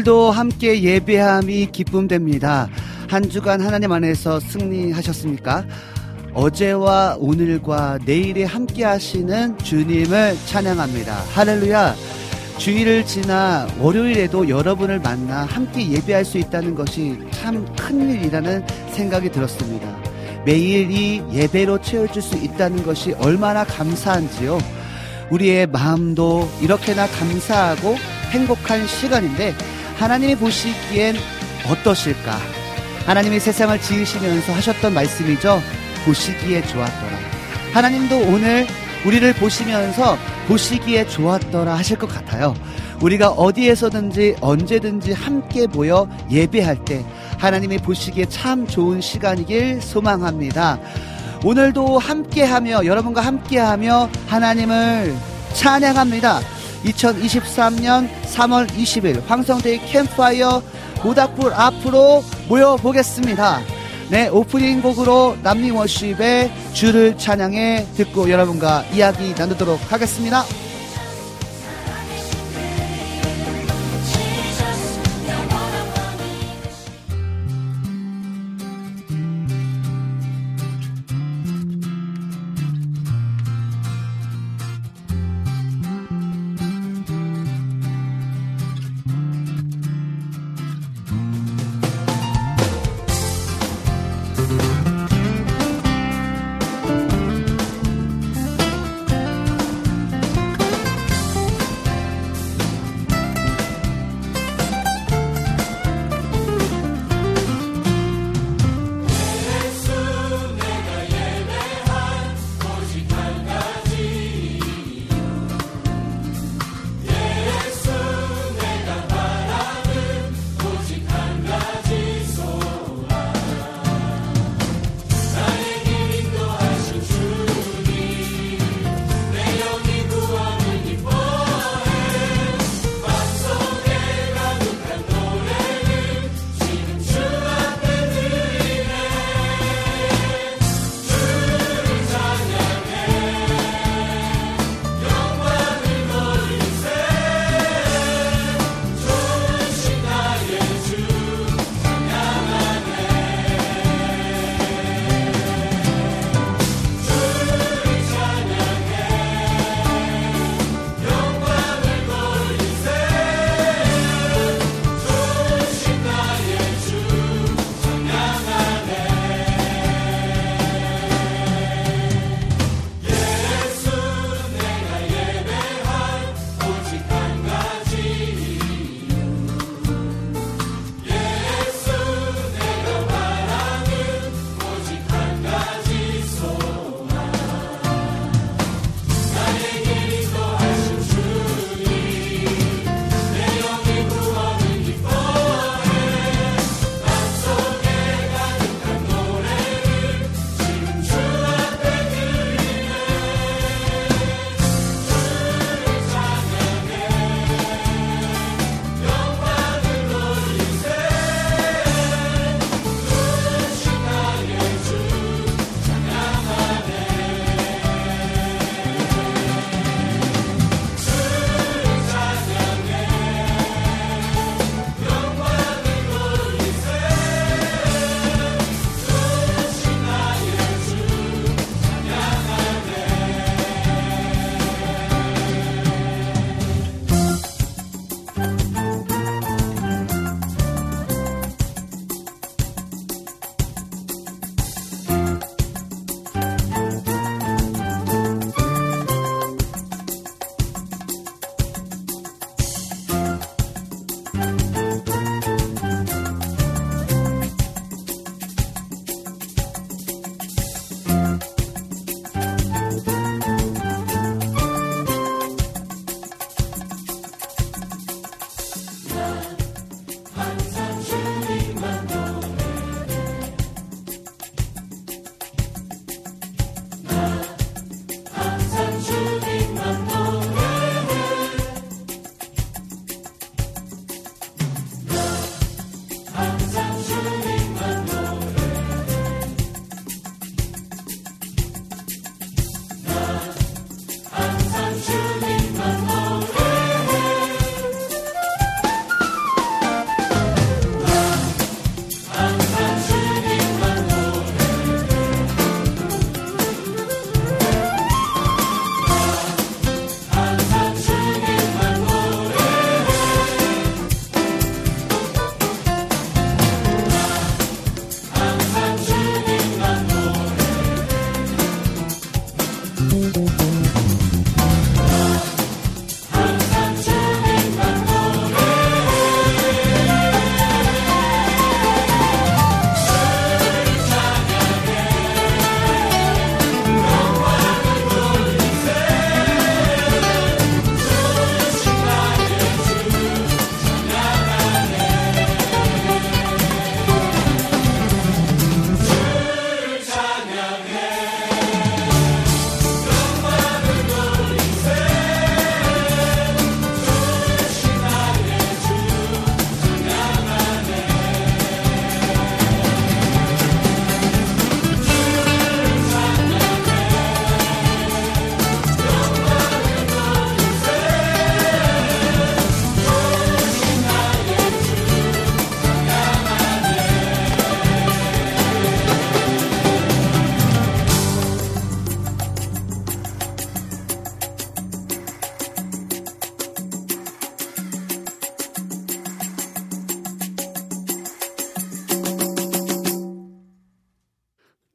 오늘도 함께 예배함이 기쁨됩니다. 한 주간 하나님 안에서 승리하셨습니까? 어제와 오늘과 내일에 함께 하시는 주님을 찬양합니다. 할렐루야. 주일을 지나 월요일에도 여러분을 만나 함께 예배할 수 있다는 것이 참 큰일이라는 생각이 들었습니다. 매일 이 예배로 채워줄 수 있다는 것이 얼마나 감사한지요. 우리의 마음도 이렇게나 감사하고 행복한 시간인데 하나님이 보시기엔 어떠실까? 하나님이 세상을 지으시면서 하셨던 말씀이죠. 보시기에 좋았더라. 하나님도 오늘 우리를 보시면서 보시기에 좋았더라 하실 것 같아요. 우리가 어디에서든지 언제든지 함께 모여 예배할 때 하나님이 보시기에 참 좋은 시간이길 소망합니다. 오늘도 함께하며 여러분과 함께하며 하나님을 찬양합니다. 2023년 3월 20일 황성대의 캠파이어 모닥불 앞으로 모여보겠습니다. 네, 오프닝 곡으로 남미 워십의 주를 찬양해 듣고 여러분과 이야기 나누도록 하겠습니다.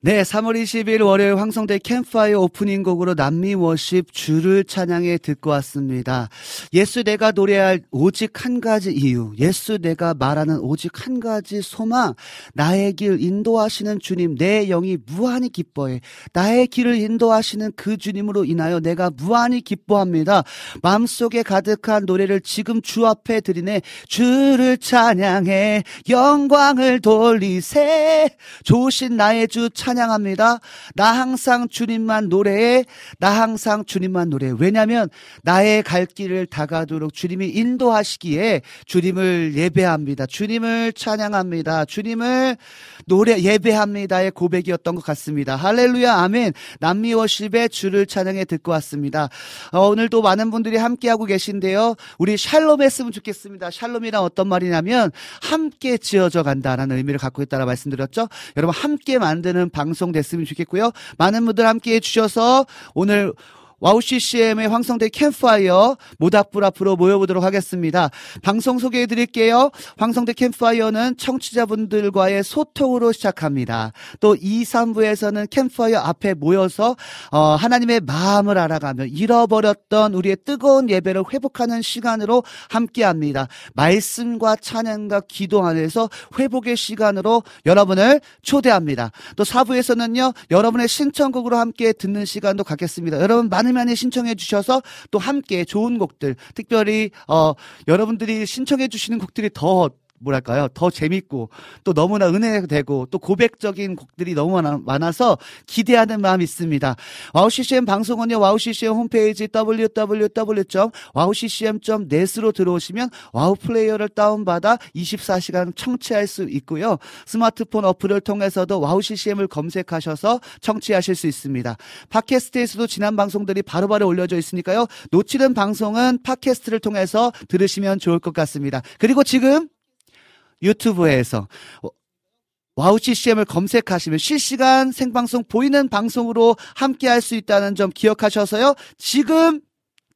네, 3월 20일 월요일 황성대 캠파이어 오프닝 곡으로 남미 워십 주를 찬양해 듣고 왔습니다. 예수 내가 노래할 오직 한 가지 이유, 예수 내가 말하는 오직 한 가지 소망, 나의 길 인도하시는 주님, 내 영이 무한히 기뻐해. 나의 길을 인도하시는 그 주님으로 인하여 내가 무한히 기뻐합니다. 마음속에 가득한 노래를 지금 주 앞에 드리네. 주를 찬양해 영광을 돌리세. 좋으신 나의 주 찬양 찬양합니다. 나 항상 주님만 노래해. 나 항상 주님만 노래해. 왜냐면 나의 갈 길을 다 가도록 주님이 인도하시기에 주님을 예배합니다. 주님을 찬양합니다. 주님을 노래 예배합니다의 고백이었던 것 같습니다. 할렐루야 아멘. 남미 워십의 주를 찬양해 듣고 왔습니다. 어, 오늘도 많은 분들이 함께하고 계신데요. 우리 샬롬 했으면 좋겠습니다. 샬롬이란 어떤 말이냐면 함께 지어져 간다라는 의미를 갖고 있다라 말씀드렸죠. 여러분 함께 만드는 방송 됐으면 좋겠고요. 많은 분들 함께 해 주셔서 오늘 와우 CCM의 황성대 캠프파이어 모닥불 앞으로 모여보도록 하겠습니다. 방송 소개해 드릴게요. 황성대 캠프파이어는 청취자분들과의 소통으로 시작합니다. 또 2, 3부에서는 캠프파이어 앞에 모여서 어, 하나님의 마음을 알아가며 잃어버렸던 우리의 뜨거운 예배를 회복하는 시간으로 함께합니다. 말씀과 찬양과 기도 안에서 회복의 시간으로 여러분을 초대합니다. 또 4부에서는요. 여러분의 신청곡으로 함께 듣는 시간도 갖겠습니다. 여러분 많은 많이 신청해 주셔서 또 함께 좋은 곡들 특별히 어 여러분들이 신청해 주시는 곡들이 더 뭐랄까요 더 재밌고 또 너무나 은혜되고 또 고백적인 곡들이 너무 많아 서 기대하는 마음이 있습니다. WOW CCM 방송은요 WOW CCM 홈페이지 www.wowccm.net으로 들어오시면 WOW 플레이어를 다운받아 24시간 청취할 수 있고요. 스마트폰 어플을 통해서도 WOW CCM을 검색하셔서 청취하실 수 있습니다. 팟캐스트에서도 지난 방송들이 바로바로 바로 올려져 있으니까요. 놓치는 방송은 팟캐스트를 통해서 들으시면 좋을 것 같습니다. 그리고 지금 유튜브에서 WOW CCM을 검색하시면 실시간 생방송 보이는 방송으로 함께 할 수 있다는 점 기억하셔서요. 지금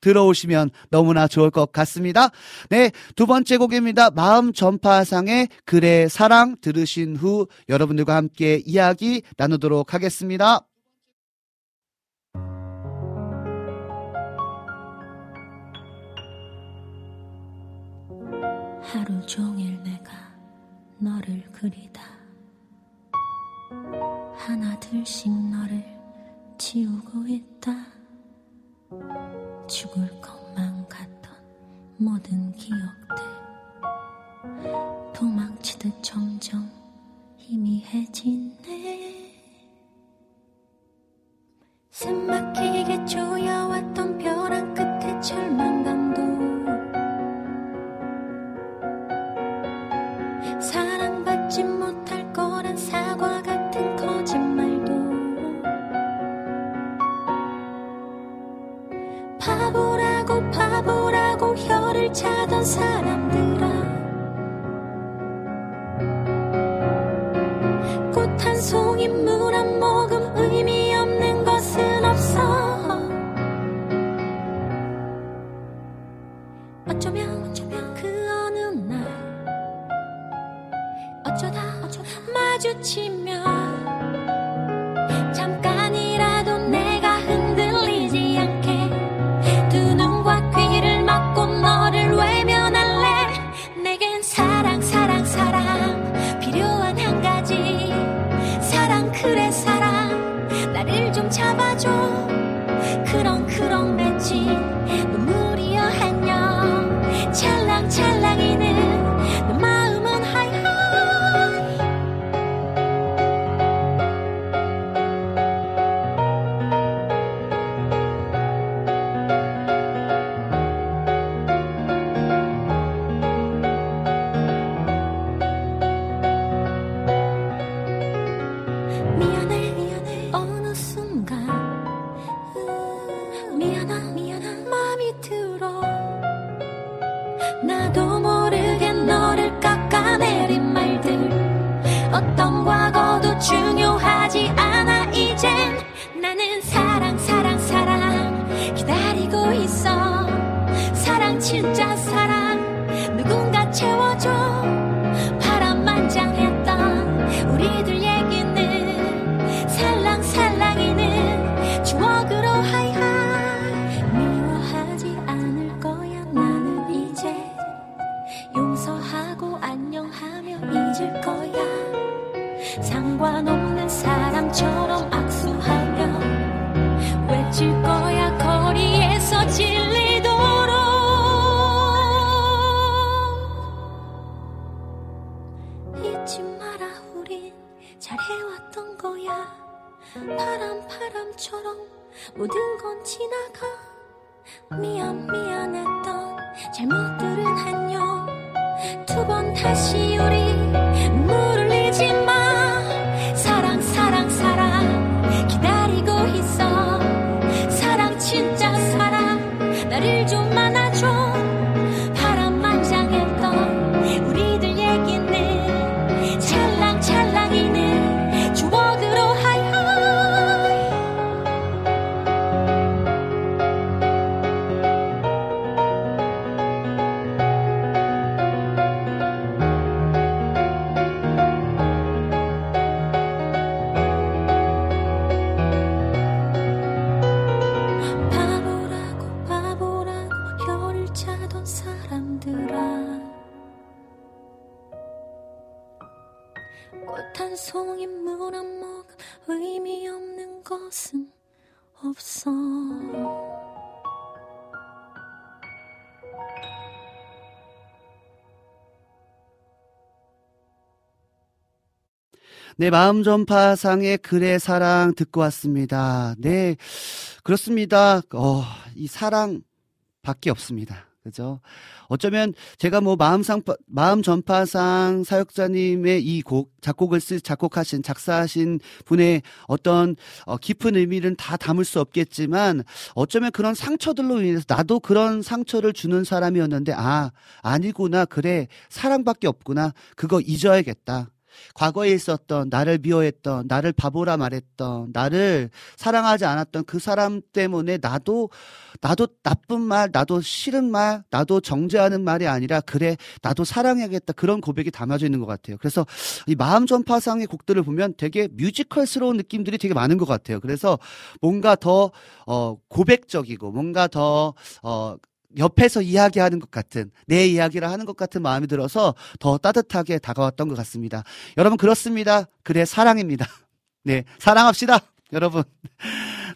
들어오시면 너무나 좋을 것 같습니다. 네, 두 번째 곡입니다. 마음 전파상의 그래 사랑 들으신 후 여러분들과 함께 이야기 나누도록 하겠습니다. 하루 종일 너를 그리다. 하나 둘씩 너를 지우고 있다. 죽을 것만 같던 모든 기억들. 도망치듯 점점 희미해지네. 숨막히게 조여왔던 벼랑 끝에 절망감도 혀를 차던 사람들 네, 마음 전파상의 글의 사랑 듣고 왔습니다. 네, 그렇습니다. 어, 이 사랑 밖에 없습니다. 그죠? 어쩌면 제가 뭐 마음상, 마음 전파상 사역자님의 이 곡, 작곡을 쓰, 작곡하신, 작사하신 분의 어떤 어, 깊은 의미는 다 담을 수 없겠지만 어쩌면 그런 상처들로 인해서 나도 그런 상처를 주는 사람이었는데 아, 아니구나. 그래. 사랑밖에 없구나. 그거 잊어야겠다. 과거에 있었던 나를 미워했던 나를 바보라 말했던 나를 사랑하지 않았던 그 사람 때문에 나도 나도 나쁜 말 나도 싫은 말 나도 정죄하는 말이 아니라 그래 나도 사랑해야겠다. 그런 고백이 담아져 있는 것 같아요. 그래서 이 마음 전파상의 곡들을 보면 되게 뮤지컬스러운 느낌들이 되게 많은 것 같아요. 그래서 뭔가 더 어, 고백적이고 뭔가 더 어, 옆에서 이야기하는 것 같은 내 이야기를 하는 것 같은 마음이 들어서 더 따뜻하게 다가왔던 것 같습니다. 여러분 그렇습니다. 그래 사랑입니다. 네 사랑합시다. 여러분.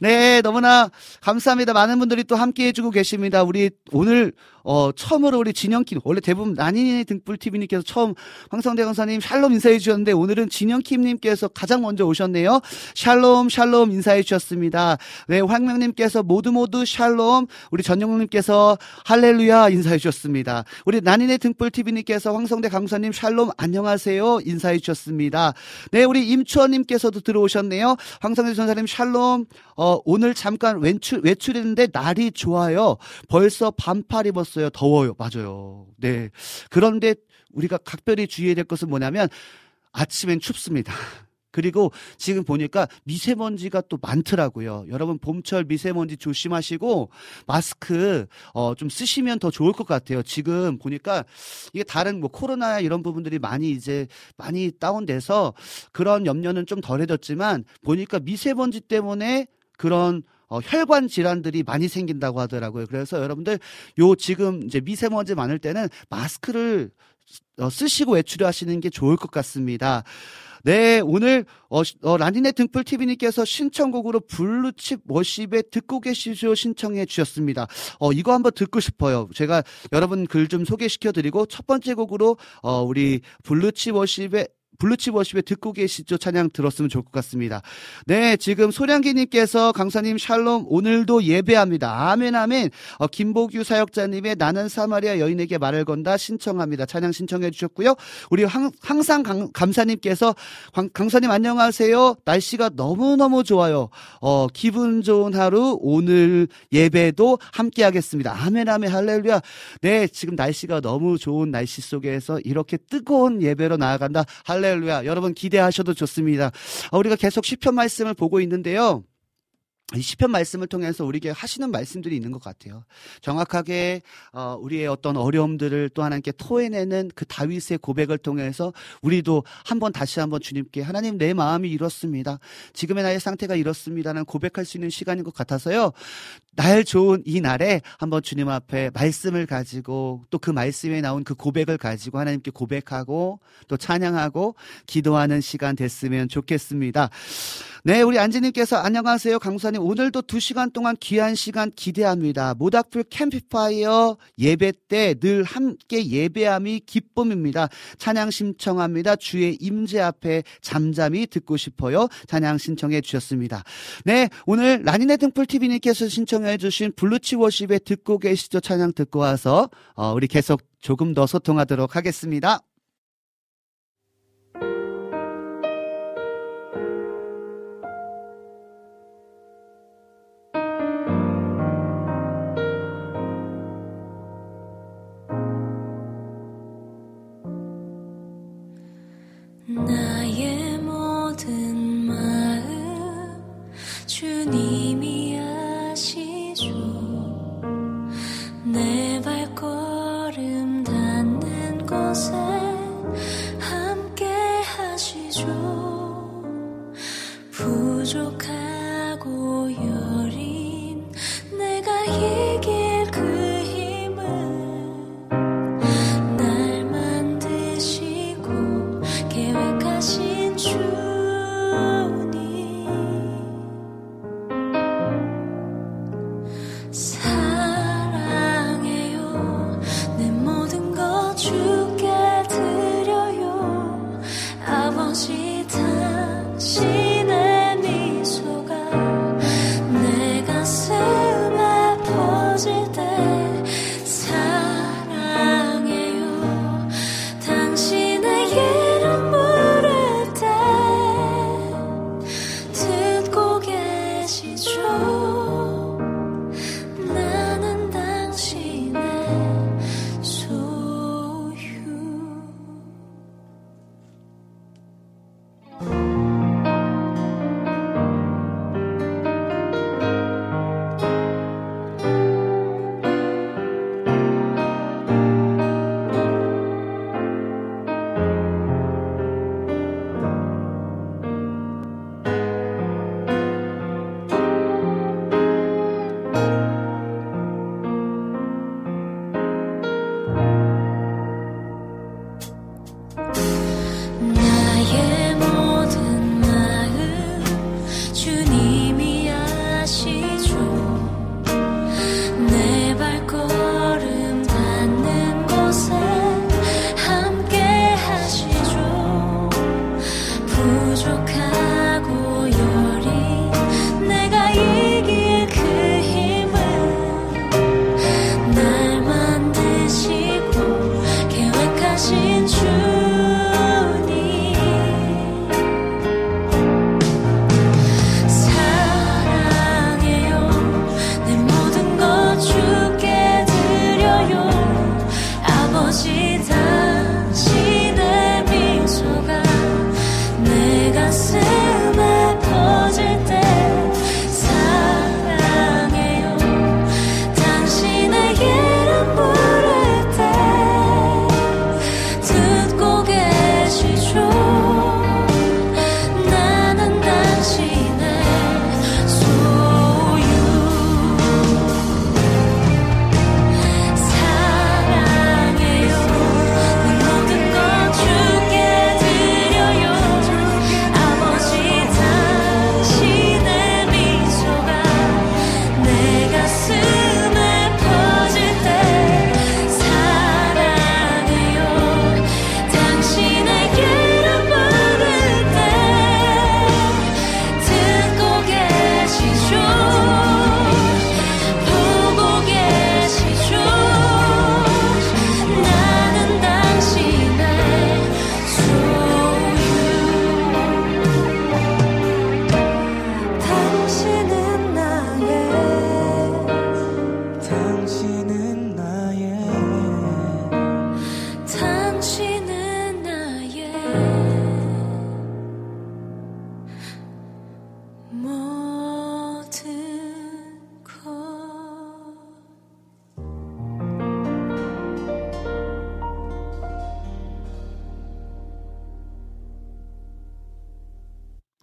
네, 너무나 감사합니다. 많은 분들이 또 함께 해주고 계십니다. 우리 오늘, 어, 처음으로 우리 진영킴, 원래 대부분 난인의 등불TV님께서 처음 황성대 강사님 샬롬 인사해 주셨는데 오늘은 진영킴님께서 가장 먼저 오셨네요. 샬롬, 샬롬 인사해 주셨습니다. 네, 황명님께서 모두 모두 샬롬, 우리 전영님께서 할렐루야 인사해 주셨습니다. 우리 난인의 등불TV님께서 황성대 강사님 샬롬 안녕하세요 인사해 주셨습니다. 네, 우리 임추원님께서도 들어오셨네요. 황성대 전사님 샬롬, 어, 오늘 잠깐 외출, 외출했는데 날이 좋아요. 벌써 반팔 입었어요. 더워요. 맞아요. 네. 그런데 우리가 각별히 주의해야 될 것은 뭐냐면 아침엔 춥습니다. 그리고 지금 보니까 미세먼지가 또 많더라고요. 여러분 봄철 미세먼지 조심하시고 마스크 어 좀 쓰시면 더 좋을 것 같아요. 지금 보니까 이게 다른 뭐 코로나 이런 부분들이 많이 이제 많이 다운돼서 그런 염려는 좀 덜해졌지만 보니까 미세먼지 때문에 그런 어, 혈관 질환들이 많이 생긴다고 하더라고요. 그래서 여러분들 요 지금 이제 미세먼지 많을 때는 마스크를 어, 쓰시고 외출하시는 게 좋을 것 같습니다. 네, 오늘 어, 어 라니네 등불 TV님께서 신청곡으로 블루칩 워십에 듣고 계시죠 신청해 주셨습니다. 어 이거 한번 듣고 싶어요. 제가 여러분 글 좀 소개시켜 드리고 첫 번째 곡으로 어 우리 블루칩 Worship의 블루칩 Worship에 듣고 계시죠? 찬양 들었으면 좋을 것 같습니다. 네, 지금 소량기님께서 강사님 샬롬 오늘도 예배합니다. 아멘 아멘. 어, 김보규 사역자님의 나는 사마리아 여인에게 말을 건다 신청합니다. 찬양 신청해 주셨고요. 우리 항, 항상 강, 감사님께서 강, 강사님 안녕하세요. 날씨가 너무너무 좋아요. 어, 기분 좋은 하루 오늘 예배도 함께 하겠습니다. 아멘 아멘 할렐루야. 네, 지금 날씨가 너무 좋은 날씨 속에서 이렇게 뜨거운 예배로 나아간다. 할렐루야. 여러분 기대하셔도 좋습니다. 어, 우리가 계속 시편 말씀을 보고 있는데요. 이 시편 말씀을 통해서 우리에게 하시는 말씀들이 있는 것 같아요. 정확하게 어, 우리의 어떤 어려움들을 또 하나님께 토해내는 그 다윗의 고백을 통해서 우리도 한번 다시 한번 주님께 하나님 내 마음이 이렇습니다. 지금의 나의 상태가 이렇습니다는 고백할 수 있는 시간인 것 같아서요. 날 좋은 이 날에 한번 주님 앞에 말씀을 가지고 또 그 말씀에 나온 그 고백을 가지고 하나님께 고백하고 또 찬양하고 기도하는 시간 됐으면 좋겠습니다. 네, 우리 안지님께서 안녕하세요. 강사님. 오늘도 두 시간 동안 귀한 시간 기대합니다. 모닥불 캠프파이어 예배 때 늘 함께 예배함이 기쁨입니다. 찬양 신청합니다. 주의 임재 앞에 잠잠히 듣고 싶어요. 찬양 신청해 주셨습니다. 네, 오늘 라니네 등불 TV님께서 신청해 주신 블루치 워십에 듣고 계시죠? 찬양 듣고 와서 어, 우리 계속 조금 더 소통하도록 하겠습니다.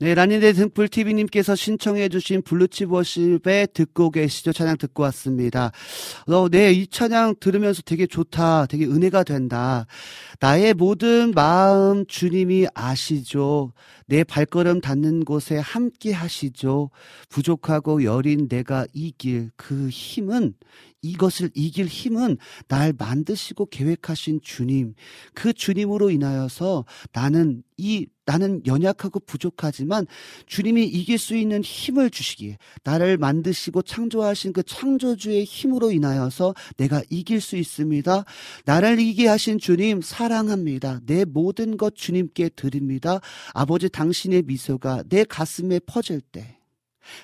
네, 라니네 등불 TV님께서 신청해주신 블루칩 워십에 듣고 계시죠? 찬양 듣고 왔습니다. 어, 네, 이 찬양 들으면서 되게 좋다. 되게 은혜가 된다. 나의 모든 마음 주님이 아시죠? 내 발걸음 닿는 곳에 함께 하시죠. 부족하고 여린 내가 이 길 그 힘은 이것을 이길 힘은 날 만드시고 계획하신 주님, 그 주님으로 인하여서 나는 이, 나는 연약하고 부족하지만 주님이 이길 수 있는 힘을 주시기에 나를 만드시고 창조하신 그 창조주의 힘으로 인하여서 내가 이길 수 있습니다. 나를 이기게 하신 주님 사랑합니다. 내 모든 것 주님께 드립니다. 아버지 당신의 미소가 내 가슴에 퍼질 때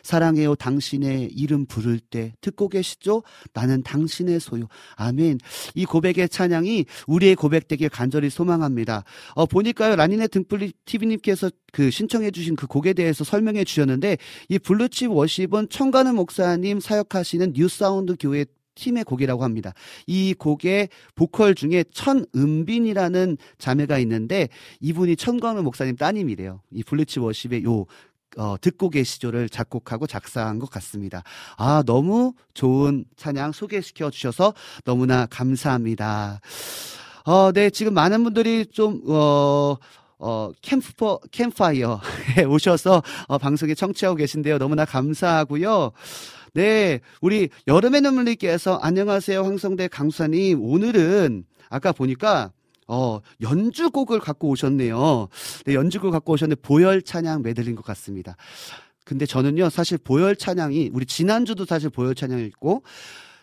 사랑해요 당신의 이름 부를 때 듣고 계시죠? 나는 당신의 소유. 아멘. 이 고백의 찬양이 우리의 고백되길 간절히 소망합니다. 어, 보니까요, 라니네 등불리 TV님께서 그 신청해주신 그 곡에 대해서 설명해 주셨는데, 이 블루칩 Worship은 천관웅 목사님 사역하시는 New Sound 교회 팀의 곡이라고 합니다. 이 곡의 보컬 중에 천은빈이라는 자매가 있는데 이분이 천관웅 목사님 따님이래요. 이 블루치 워십의 요 어, 듣고 계시죠를 작곡하고 작사한 것 같습니다. 아, 너무 좋은 찬양 소개시켜 주셔서 너무나 감사합니다. 어, 네, 지금 많은 분들이 좀, 어, 어, 캠프, 캠파이어에 오셔서 어, 방송에 청취하고 계신데요. 너무나 감사하고요. 네, 우리 여름의 눈물님께서 안녕하세요. 황성대 강수사님. 오늘은 아까 보니까 어, 연주곡을 갖고 오셨네요. 네, 연주곡 갖고 오셨는데 보혈 찬양 메들린 것 같습니다. 근데 저는요, 사실 보혈 찬양이, 우리 지난주도 사실 보혈 찬양이 있고,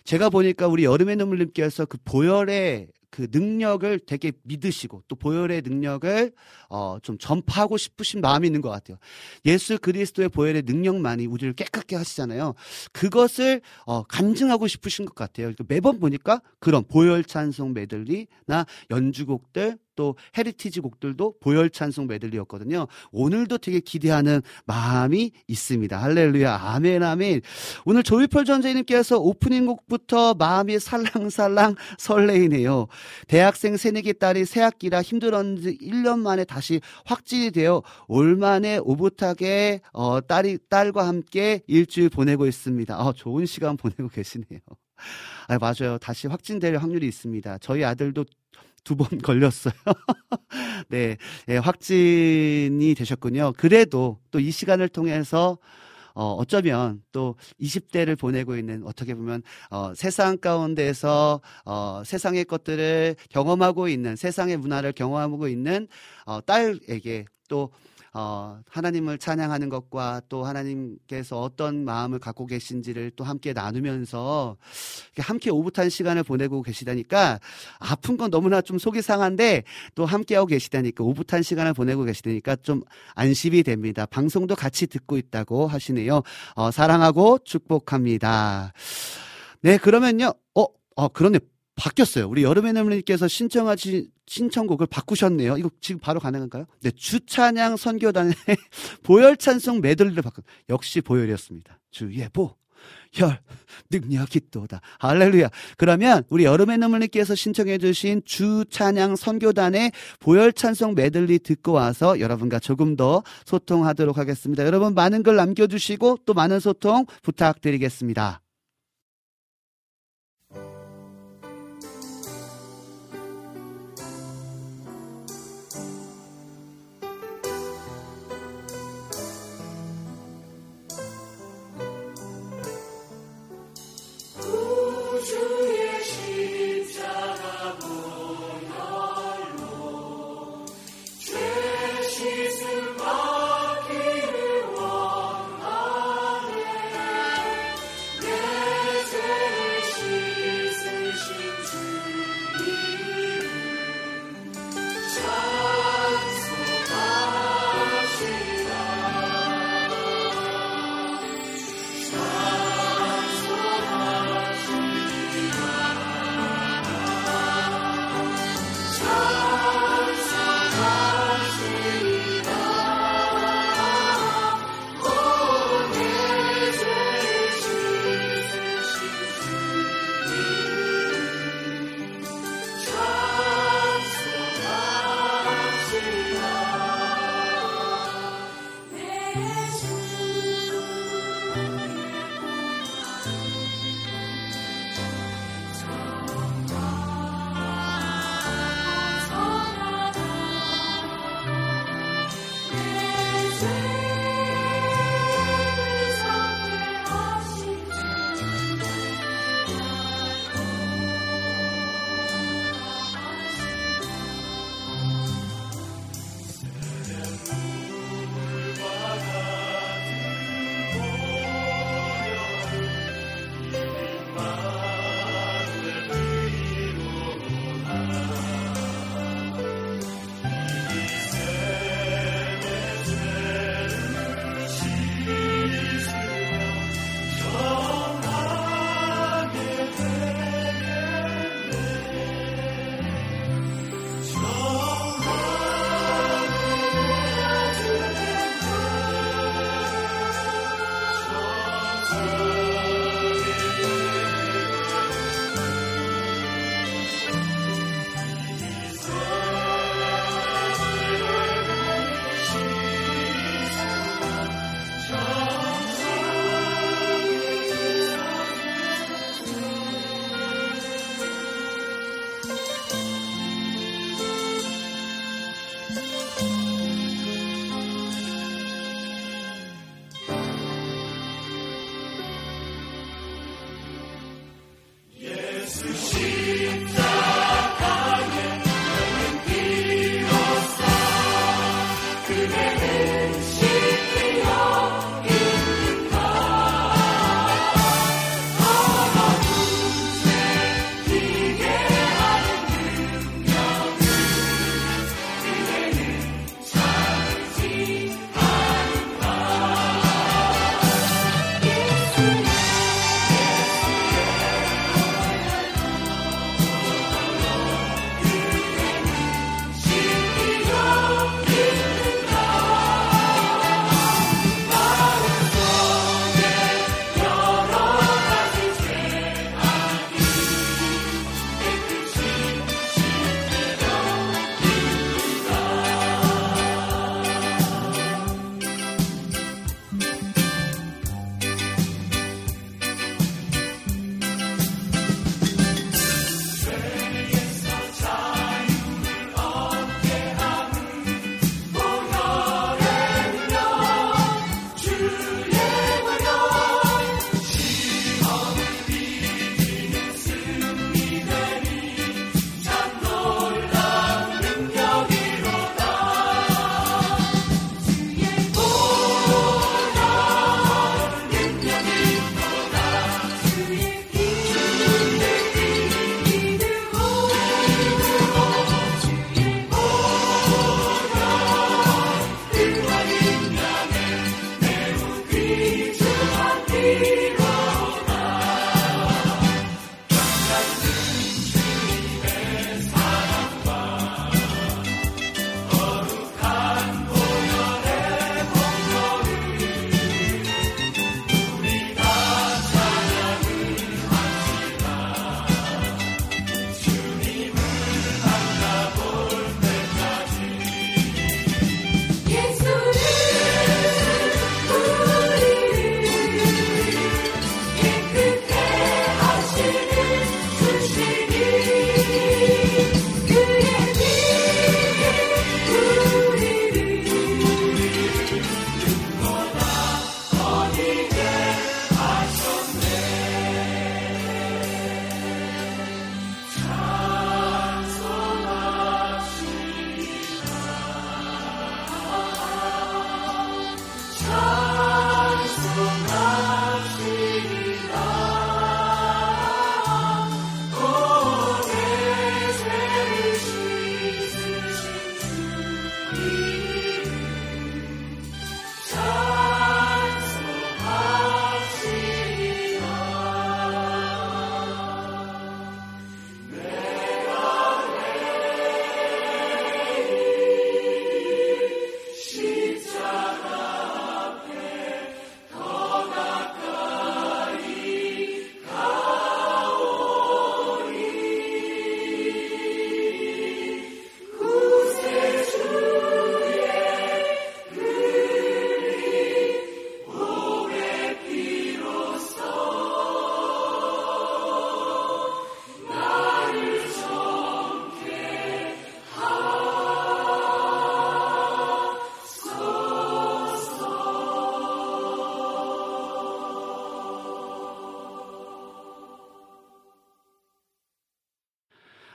제가 보니까 우리 여름의 눈물님께서 그 보혈의 그 능력을 되게 믿으시고 또 보혈의 능력을 어, 좀 전파하고 싶으신 마음이 있는 것 같아요. 예수 그리스도의 보혈의 능력만이 우리를 깨끗게 하시잖아요. 그것을 어, 간증하고 싶으신 것 같아요. 그러니까 매번 보니까 그런 보혈 찬송 메들리나 연주곡들 또 Heritage 곡들도 보혈 찬송 메들리였거든요. 오늘도 되게 기대하는 마음이 있습니다. 할렐루야. 아멘, 아멘. 오늘 조이펄 전재님께서 오프닝 곡부터 마음이 살랑살랑 설레이네요. 대학생 새내기 딸이 새학기라 힘들었는지 1년 만에 다시 확진이 되어 올 만에 오붓하게 어, 딸이, 딸과 함께 일주일 보내고 있습니다. 어, 좋은 시간 보내고 계시네요. 아, 맞아요. 다시 확진될 확률이 있습니다. 저희 아들도 두 번 걸렸어요. 네, 예, 확진이 되셨군요. 그래도 또 이 시간을 통해서 어, 어쩌면 또 20대를 보내고 있는 어떻게 보면 어, 세상 가운데서 어, 세상의 것들을 경험하고 있는 세상의 문화를 경험하고 있는 어, 딸에게 또 어, 하나님을 찬양하는 것과 또 하나님께서 어떤 마음을 갖고 계신지를 또 함께 나누면서 함께 오붓한 시간을 보내고 계시다니까 아픈 건 너무나 좀 속이 상한데 또 함께하고 계시다니까 오붓한 시간을 보내고 계시다니까 좀 안심이 됩니다. 방송도 같이 듣고 있다고 하시네요. 어, 사랑하고 축복합니다. 네, 그러면요. 어, 어, 그러네. 바뀌었어요. 우리 여름의 나무님께서 신청하신 신청곡을 바꾸셨네요. 이거 지금 바로 가능한가요? 네, 주찬양 선교단의 보혈 찬송 메들리를 바꾼 역시 보혈이었습니다. 주의 보. 혈, 능력이 또다. 할렐루야. 그러면 우리 여름의 눈물님께서 신청해 주신 주 찬양 선교단의 보혈 찬송 메들리 듣고 와서 여러분과 조금 더 소통하도록 하겠습니다. 여러분 많은 글 남겨주시고 또 많은 소통 부탁드리겠습니다.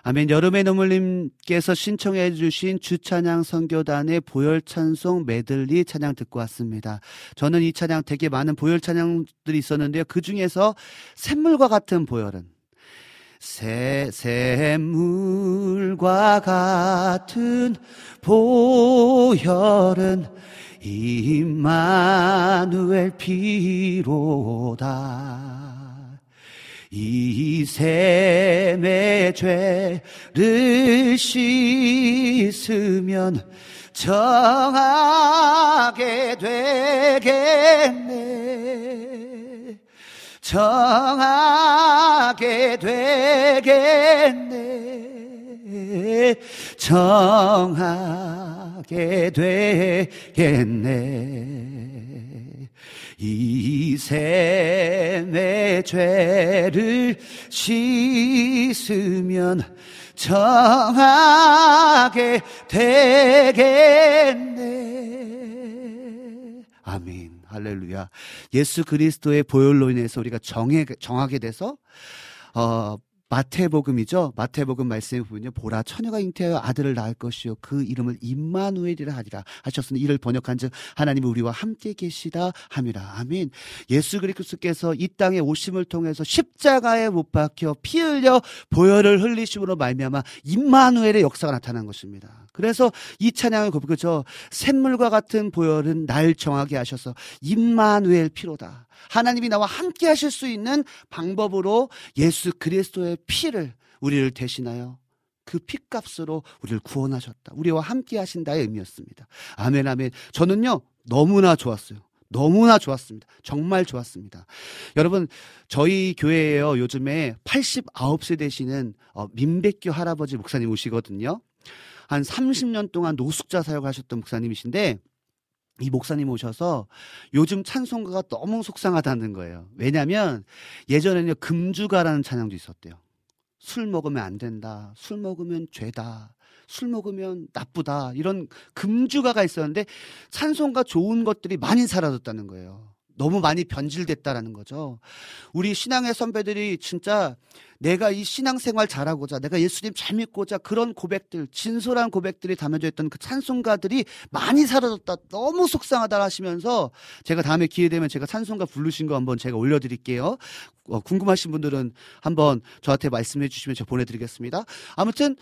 아멘. 여름의 눈물님께서 신청해 주신 주찬양 선교단의 보혈 찬송 메들리 찬양 듣고 왔습니다. 저는 이 찬양 되게 많은 보혈 찬양들이 있었는데요. 그 중에서 샘물과 같은 보혈은 새, 샘물과 같은 보혈은 임마누엘 피로다. 이 셈의 죄를 씻으면 정하게 되겠네. 정하게 되겠네. 정하게 되겠네. 이 셈의 죄를 씻으면 정하게 되겠네. 아멘. 할렐루야. 예수 그리스도의 보혈로 인해서 우리가 정해, 정하게 돼서, 어, 마태복음이죠. 마태복음 말씀에 보면요. 보라 처녀가 잉태하여 아들을 낳을 것이요 그 이름을 임마누엘이라 하리라 하셨으니 이를 번역한즉 하나님이 우리와 함께 계시다 함이라. 아멘. 예수 그리스도께서 이 땅에 오심을 통해서 십자가에 못 박혀 피 흘려 보혈을 흘리심으로 말미암아 임마누엘의 역사가 나타난 것입니다. 그래서 이 찬양을 고백하죠. 샘물과 같은 보혈은 날 정하게 하셔서 임마누엘 피로다. 하나님이 나와 함께 하실 수 있는 방법으로 예수 그리스도의 피를 우리를 대신하여 그 피값으로 우리를 구원하셨다. 우리와 함께 하신다의 의미였습니다. 아멘, 아멘. 저는요, 너무나 좋았어요. 너무나 좋았습니다. 정말 좋았습니다. 여러분, 저희 교회에요. 요즘에 89세 되시는 어, 민백교 할아버지 목사님 오시거든요. 한 30년 동안 노숙자 사역하셨던 목사님이신데 이 목사님 오셔서 요즘 찬송가가 너무 속상하다는 거예요. 왜냐하면 예전에는요 금주가라는 찬양도 있었대요. 술 먹으면 안 된다. 술 먹으면 죄다. 술 먹으면 나쁘다. 이런 금주가가 있었는데 찬송가 좋은 것들이 많이 사라졌다는 거예요. 너무 많이 변질됐다라는 거죠. 우리 신앙의 선배들이 진짜 내가 이 신앙생활 잘하고자 내가 예수님 잘 믿고자 그런 고백들 진솔한 고백들이 담겨져 있던 그 찬송가들이 많이 사라졌다 너무 속상하다 하시면서 제가 다음에 기회 되면 제가 찬송가 부르신 거 한번 제가 올려드릴게요 어, 궁금하신 분들은 한번 저한테 말씀해 주시면 제가 보내드리겠습니다 아무튼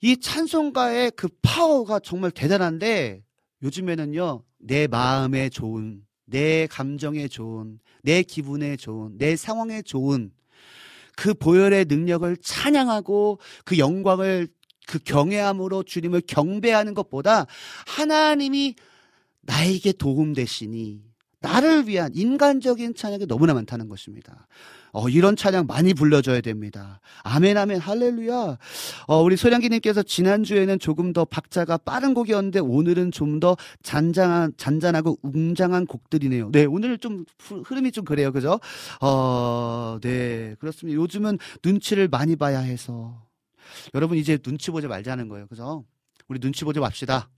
이 찬송가의 그 파워가 정말 대단한데 요즘에는요 내 마음에 좋은 내 감정에 좋은, 내 기분에 좋은, 내 상황에 좋은 그 보혈의 능력을 찬양하고 그 영광을 그 경외함으로 주님을 경배하는 것보다 하나님이 나에게 도움 되시니 나를 위한 인간적인 찬양이 너무나 많다는 것입니다. 어, 이런 찬양 많이 불러줘야 됩니다. 아멘, 아멘, 할렐루야. 어, 우리 소량기님께서 지난주에는 조금 더 박자가 빠른 곡이었는데 오늘은 좀 더 잔잔한, 잔잔하고 웅장한 곡들이네요. 네, 오늘 좀 흐름이 좀 그래요. 그죠? 어, 네, 그렇습니다. 요즘은 눈치를 많이 봐야 해서. 여러분 이제 눈치 보지 말자는 거예요. 그죠? 우리 눈치 보지 맙시다.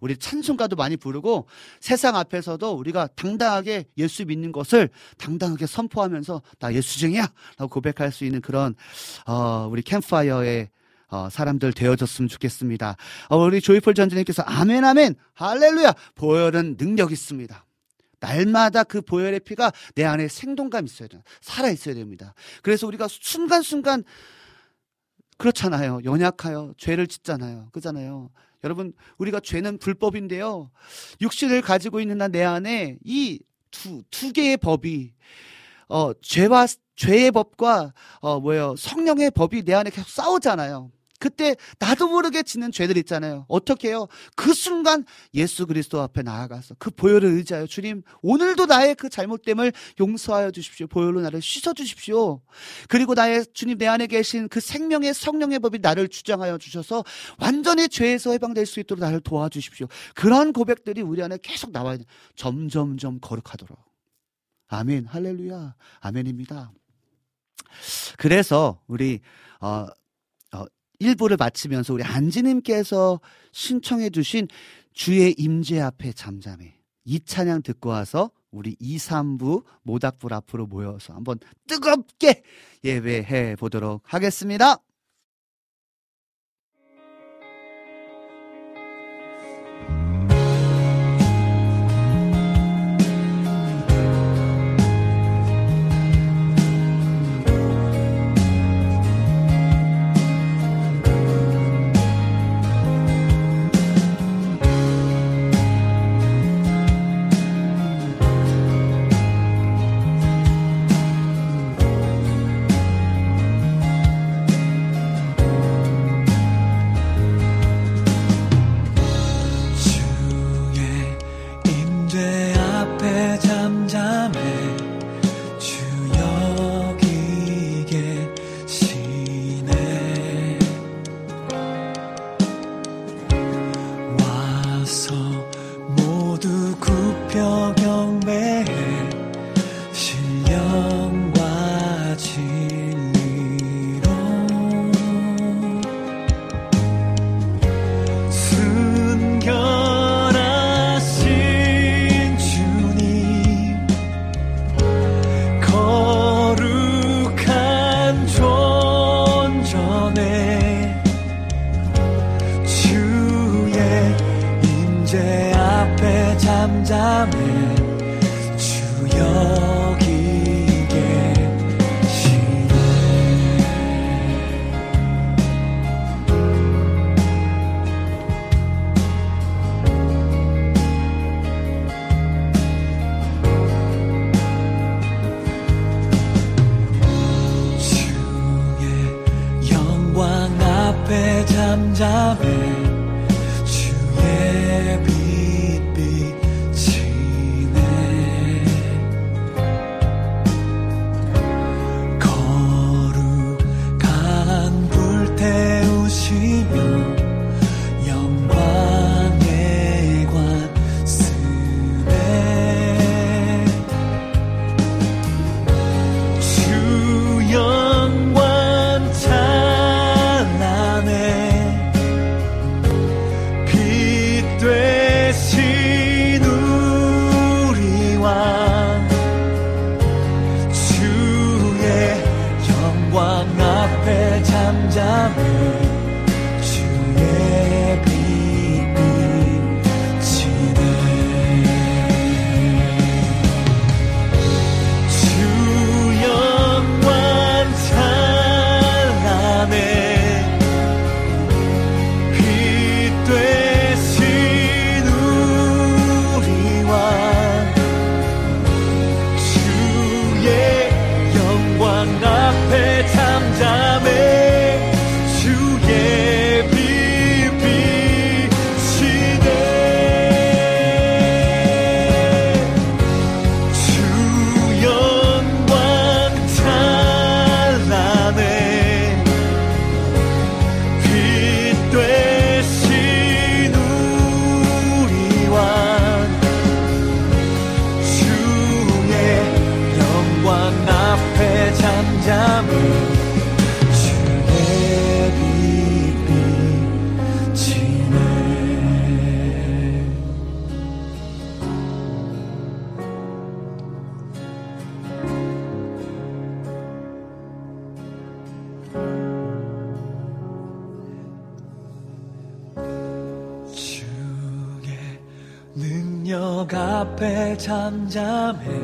우리 찬송가도 많이 부르고 세상 앞에서도 우리가 당당하게 예수 믿는 것을 당당하게 선포하면서 나 예수쟁이야 라고 고백할 수 있는 그런 어, 우리 캠파이어의 어, 사람들 되어졌으면 좋겠습니다. 어, 우리 조이풀 전진님께서 아멘 아멘 할렐루야 보혈은 능력 있습니다. 날마다 그 보혈의 피가 내 안에 생동감 있어야 돼요. 살아 있어야 됩니다. 그래서 우리가 순간순간 그렇잖아요. 연약하여 죄를 짓잖아요. 그잖아요. 여러분, 우리가 죄는 불법인데요. 육신을 가지고 있는 나내 안에 이 두, 두 개의 법이, 어, 죄와, 죄의 법과, 어, 뭐예요. 성령의 법이 내 안에 계속 싸우잖아요. 그때 나도 모르게 짓는 죄들 있잖아요. 어떻게 해요? 그 순간 예수 그리스도 앞에 나아가서 그 보혈을 의지하여 주님 오늘도 나의 그 잘못됨을 용서하여 주십시오. 보혈로 나를 씻어 주십시오. 그리고 나의 주님 내 안에 계신 그 생명의 성령의 법이 나를 주장하여 주셔서 완전히 죄에서 해방될 수 있도록 나를 도와주십시오. 그런 고백들이 우리 안에 계속 나와야 돼. 점점점 거룩하도록. 아멘. 할렐루야. 아멘입니다. 그래서 우리 어 1부를 마치면서 우리 안지님께서 신청해 주신 주의 임재 앞에 잠잠해. 이 찬양 듣고 와서 우리 2, 3부 모닥불 앞으로 모여서 한번 뜨겁게 예배해 보도록 하겠습니다. 잠잠해.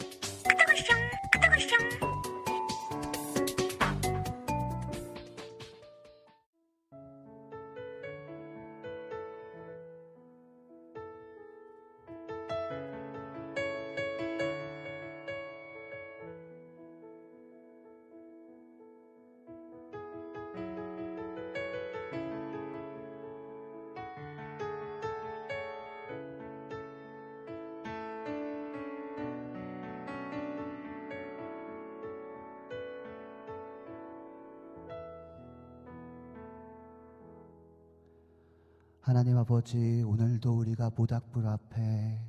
하나님 아버지, 오늘도 우리가 모닥불 앞에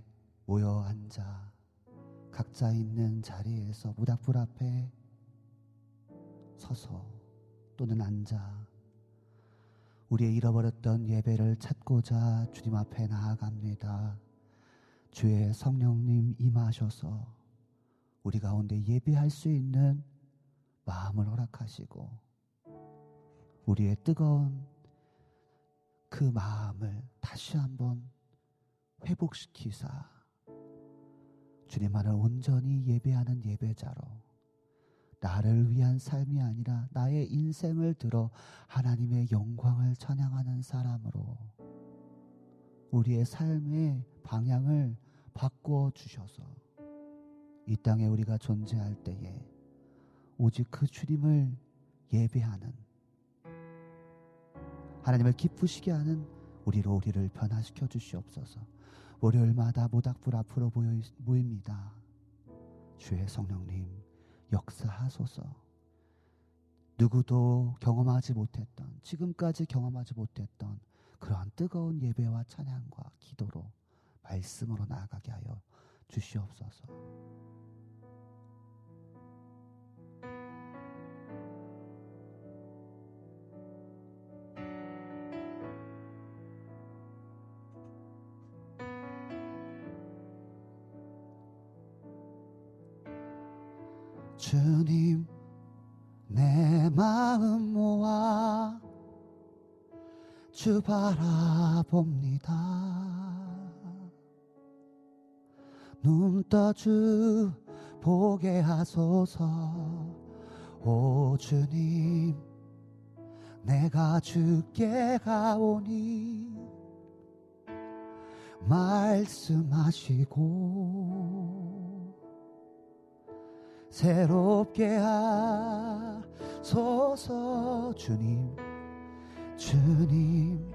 모여 앉아 각자 있는 자리에서 모닥불 앞에 서서 또는 앉아 우리의 잃어버렸던 예배를 찾고자 주님 앞에 나아갑니다. 주의 성령님 임하셔서 우리 가운데 예배할 수 있는 마음을 허락하시고 우리의 뜨거운 그 마음을 다시 한번 회복시키사. 주님만을 온전히 예배하는 예배자로 나를 위한 삶이 아니라 나의 인생을 들어 하나님의 영광을 찬양하는 사람으로 우리의 삶의 방향을 바꾸어 주셔서 이 땅에 우리가 존재할 때에 오직 그 주님을 예배하는 하나님을 기쁘시게 하는 우리로 우리를 변화시켜 주시옵소서. 월요일마다 모닥불 앞으로 모입니다. 주의 성령님 역사하소서. 누구도 경험하지 못했던 지금까지 경험하지 못했던 그러한 뜨거운 예배와 찬양과 기도로 말씀으로 나아가게 하여 주시옵소서. 주님 내 마음 모아 주 바라봅니다. 눈떠 주 보게 하소서. 오 주님 내가 주께 가오니 말씀하시고 새롭게 하소서 주님. 주님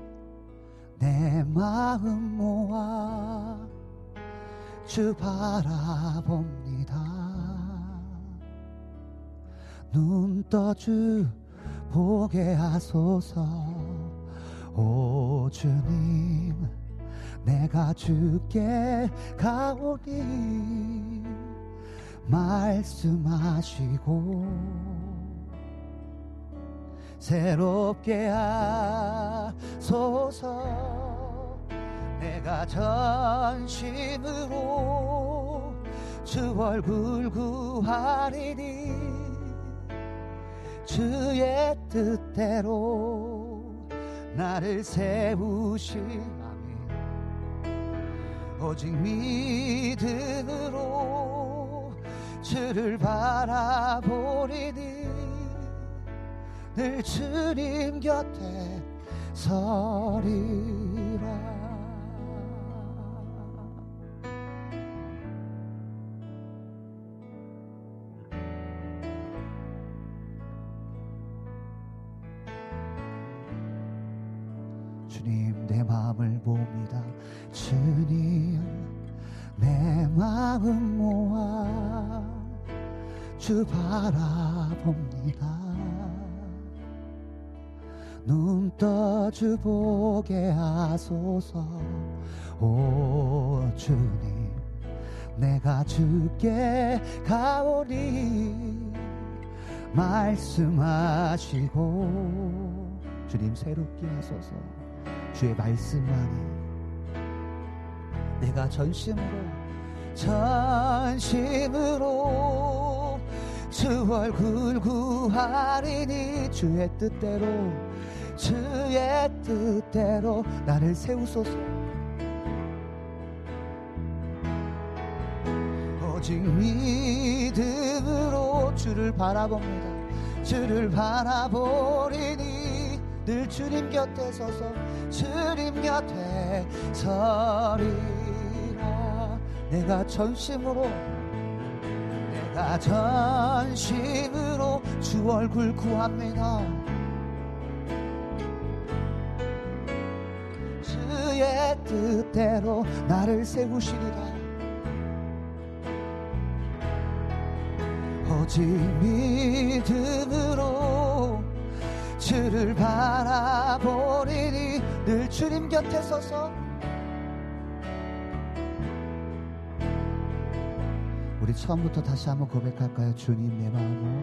내 마음 모아 주 바라봅니다. 눈떠 주 보게 하소서. 오 주님 내가 주께 가오니 말씀하시고 새롭게 하소서 내가 전심으로 주 얼굴 구하리니 주의 뜻대로 나를 세우시라니 오직 믿음으로 주를 바라보리니 늘 주님 곁에 서리라. 주님 내 마음을 봅니다. 주님 내 마음 모아 주 바라봅니다. 눈 떠 주 보게 하소서. 오 주님 내가 주께 가오리 말씀하시고 주님 새롭게 하소서. 주의 말씀만이 내가 전심으로 전심으로 주 얼굴 구하리니 주의 뜻대로 주의 뜻대로 나를 세우소서. 오직 믿음으로 주를 바라봅니다. 주를 바라보리니 늘 주님 곁에 서서 주님 곁에 서리라 내가 전심으로 내가 전심으로 주 얼굴 구합니다. 주의 뜻대로 나를 세우시리라. 오직 믿음으로 주를 바라보리니 늘 주님 곁에 서서 우리 처음부터 다시 한번 고백할까요? 주님 내 마음으로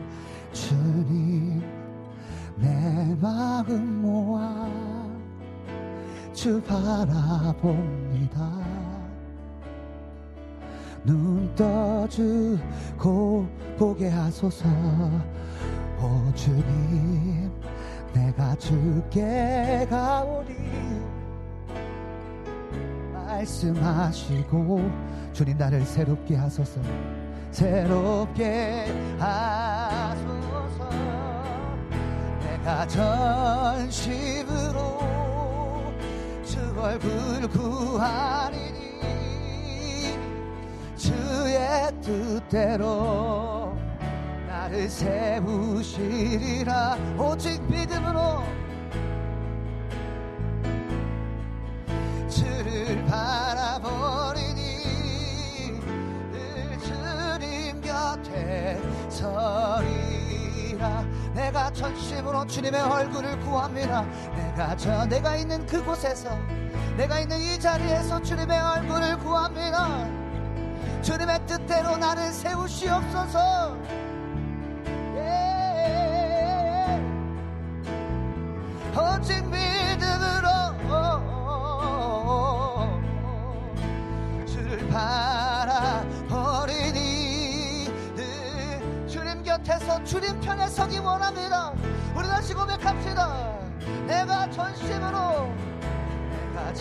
주님 내 마음 모아 주 바라봅니다 눈 떠주고 보게 하소서 오 주님 내가 주께 가오리 말씀하시고 주님 나를 새롭게 하소서. 새롭게 하소서. 내가 전심으로 주 얼굴 구하리니 주의 뜻대로 나를 세우시리라. 오직 믿음으로 주를 바라보리니 늘 주님 곁에 서리라. 내가 전심으로 주님의 얼굴을 구합니다. 내가 저 내가 있는 그곳에서 내가 있는 이 자리에서 주님의 얼굴을 구합니다. 주님의 뜻대로 나를 세우시옵소서. 예. 오직 믿 바라버리니 늘 주님 곁에서 주님 편에 서기 원합니다. 우리 다시 고백합시다. 내가 전심으로 내가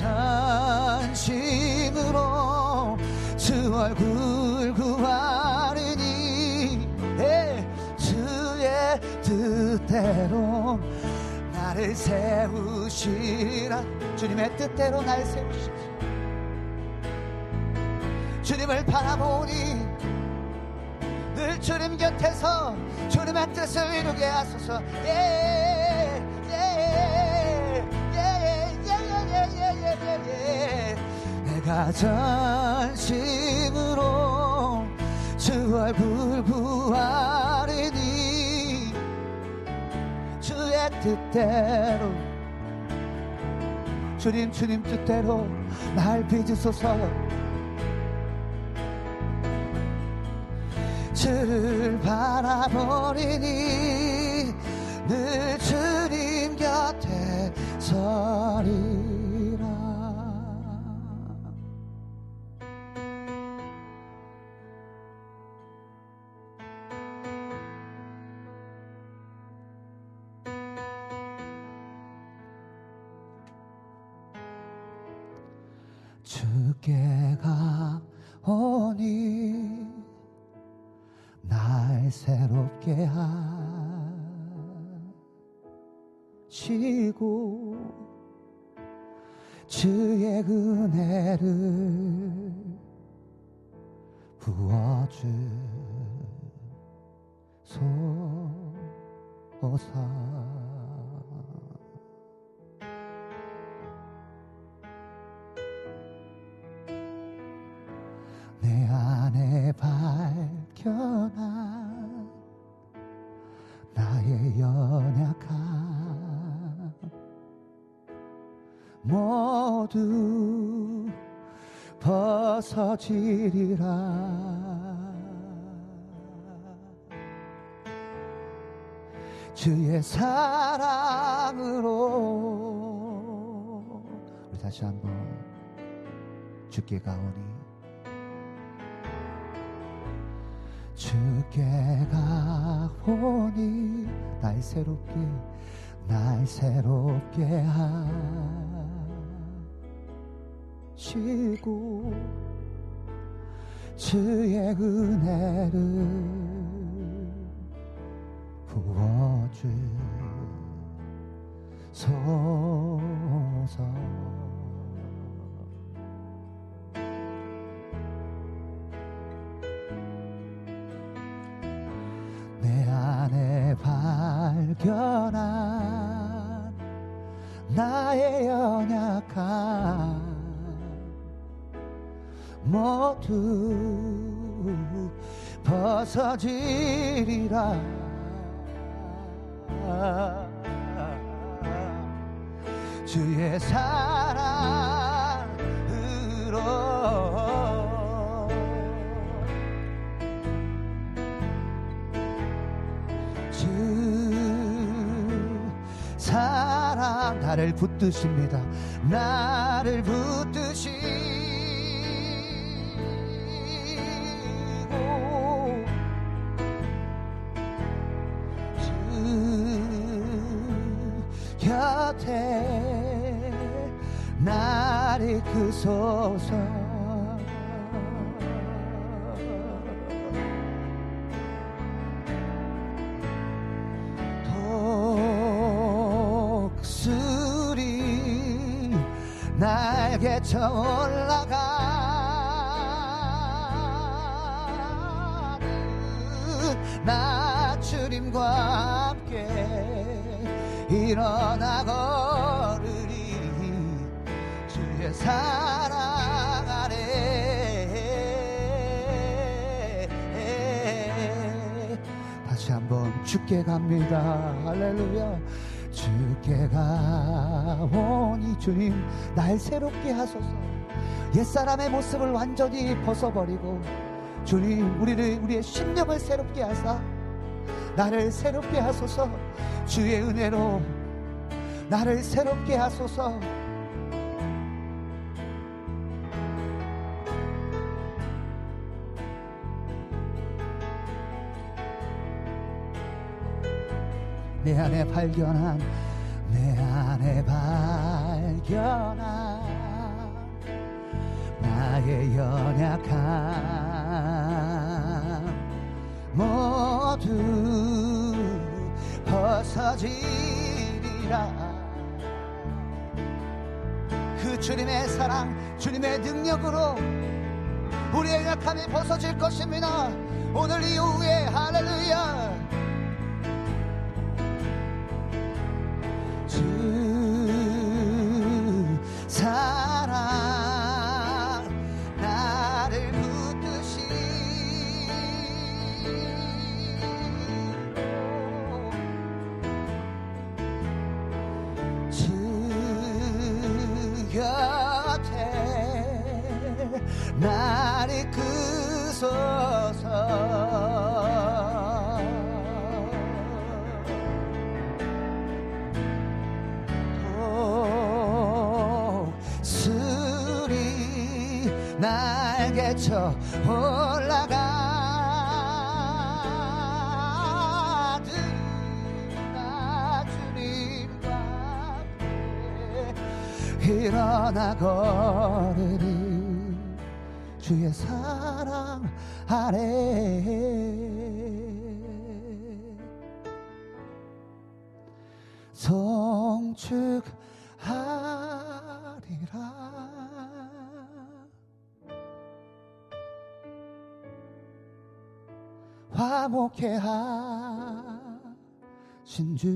전심으로 주 얼굴 구하리니 예, 주의 뜻대로 나를 세우시라. 주님의 뜻대로 날 세우시라 주님을 바라보니 늘 주님 곁에서 주님의 뜻을 이루게 하소서 예, 예, 예, 예. 내가 전심으로 주 얼굴 구하리니 주의 뜻대로 주님 주님 뜻대로 날 빚으소서 주를 바라보리니 늘 주님 곁에 서리라. 주께 가 오니 날 새롭게 하시고 주의 은혜를 부어주소서. 내 안에 발 지켜봐 나의 연약함. 모두 벗어지리라. 주의 사랑으로. 우리 다시 한번 주께 가오니. 주께 가오니 날 새롭게 날 새롭게 하시고 주의 은혜를 부어주소서 발견한 나의 연약함. 모두 벗어지리라. 주의 사랑으로 나를 붙드십니다. 나를 붙드시 곁에 나를 이끄소서 날개쳐 올라가는 나 주님과 함께 일어나 걸으리. 주의 사랑 아래. 다시 한번 죽게 갑니다. 할렐루야 죽게 가오니 주님 날 새롭게 하소서. 옛사람의 모습을 완전히 벗어버리고 주님 우리를 우리의 심령을 새롭게 하사 나를 새롭게 하소서. 주의 은혜로 나를 새롭게 하소서. 내 안에 발견한 발견한 나의 연약함 모두 벗어지리라. 그 주님의 사랑 주님의 능력으로 우리의 약함이 벗어질 것입니다. 오늘 이후에 할렐루야 날개쳐 올라가듯 나 주님과 함께 일어나 걸으리 주의 사랑 아래. 성축하 화목해 하신 주.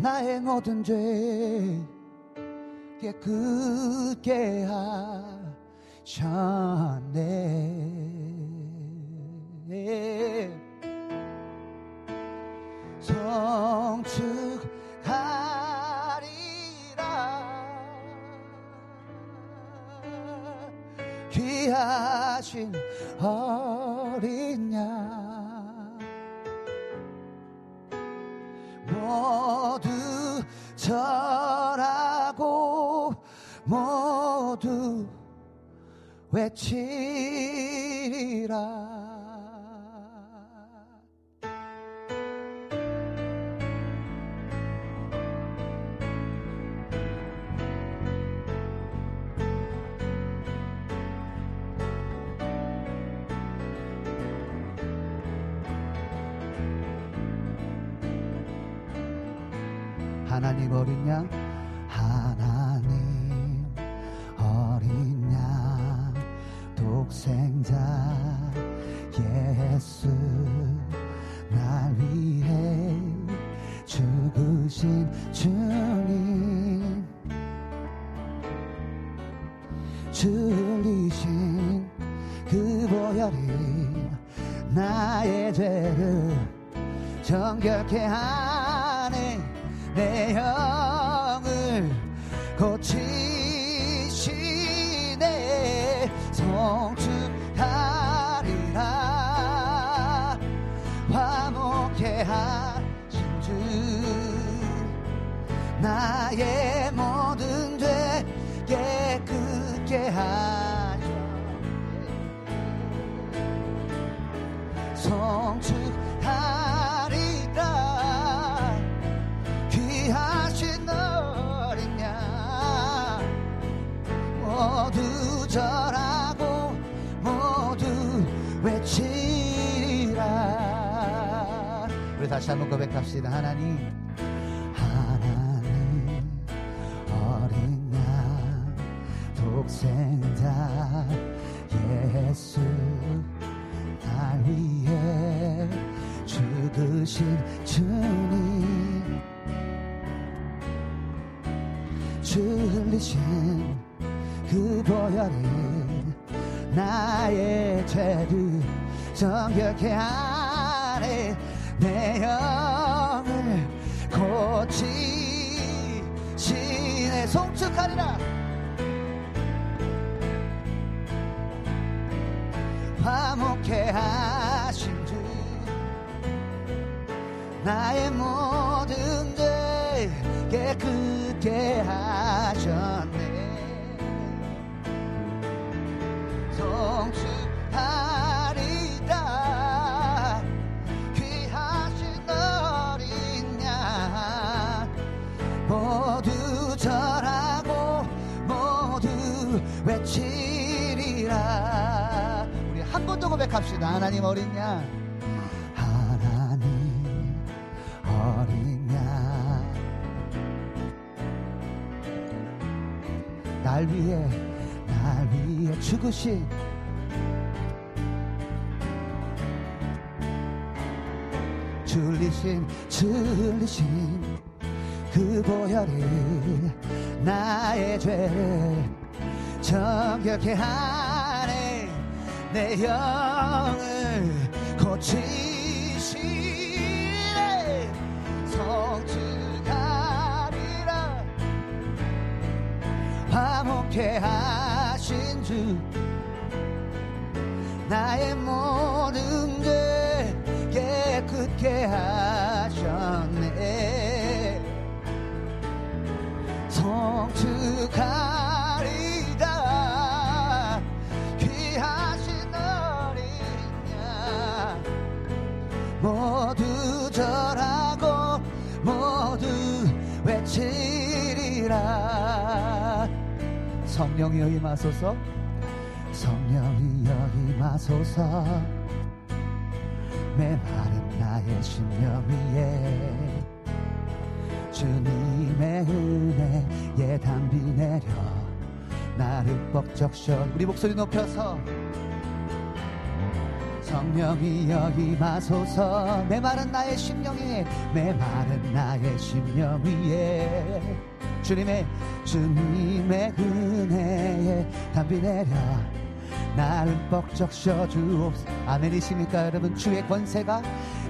나의 모든 죄 깨끗게 하셨네. 성축하 귀하신 어린 양. 모두 절하고 모두 외치리라 하나님 어린 양 하나님. 어린 양 독생자 예수 날 위해 죽으신 주님. 줄리신 그 보혈이 나의 죄를 정결케 하네 내 영을 고치시네. 성축하리라. 화목해 하신 주. 나의 모든 죄 깨끗게 하 모두 절하고 모두 외치리라. 우리 다시 한번 고백합시다. 하나님 하나님 어린 양 독생자 예수 날 위해 죽으신 주님 줄리신 그 보혈이 나의 죄를 정결케 하네. 내 영을 고치시네. 송축하리라. 화목해 하신 주 나의 모든 죄 깨끗게 하셨네 고백합시다. 하나님 어린 양 하나님 어린 양 날 위해 날 위해 죽으신 줄리신 줄리신 그 보혈이 나의 죄를 정결케 하네 내 영을 고치시네. 성취하리라 화목해 하신 주 나의 모든 죄 깨끗게 하셨네. 성축하 절하고 모두 외치리라. 성령이 여기 마소서. 성령이 여기 마소서. 메마른 나의 심령 위에. 주님의 은혜에 담비 내려. 나를 뻑적셔. 우리 목소리 높여서 성령이 여기 마소서. 메마른 나의 심령에 메마른 나의 심령 위에. 주님의 주님의 은혜에 담비 내려. 나를 뻑적 셔주옵소 아멘이십니까 여러분? 주의 권세가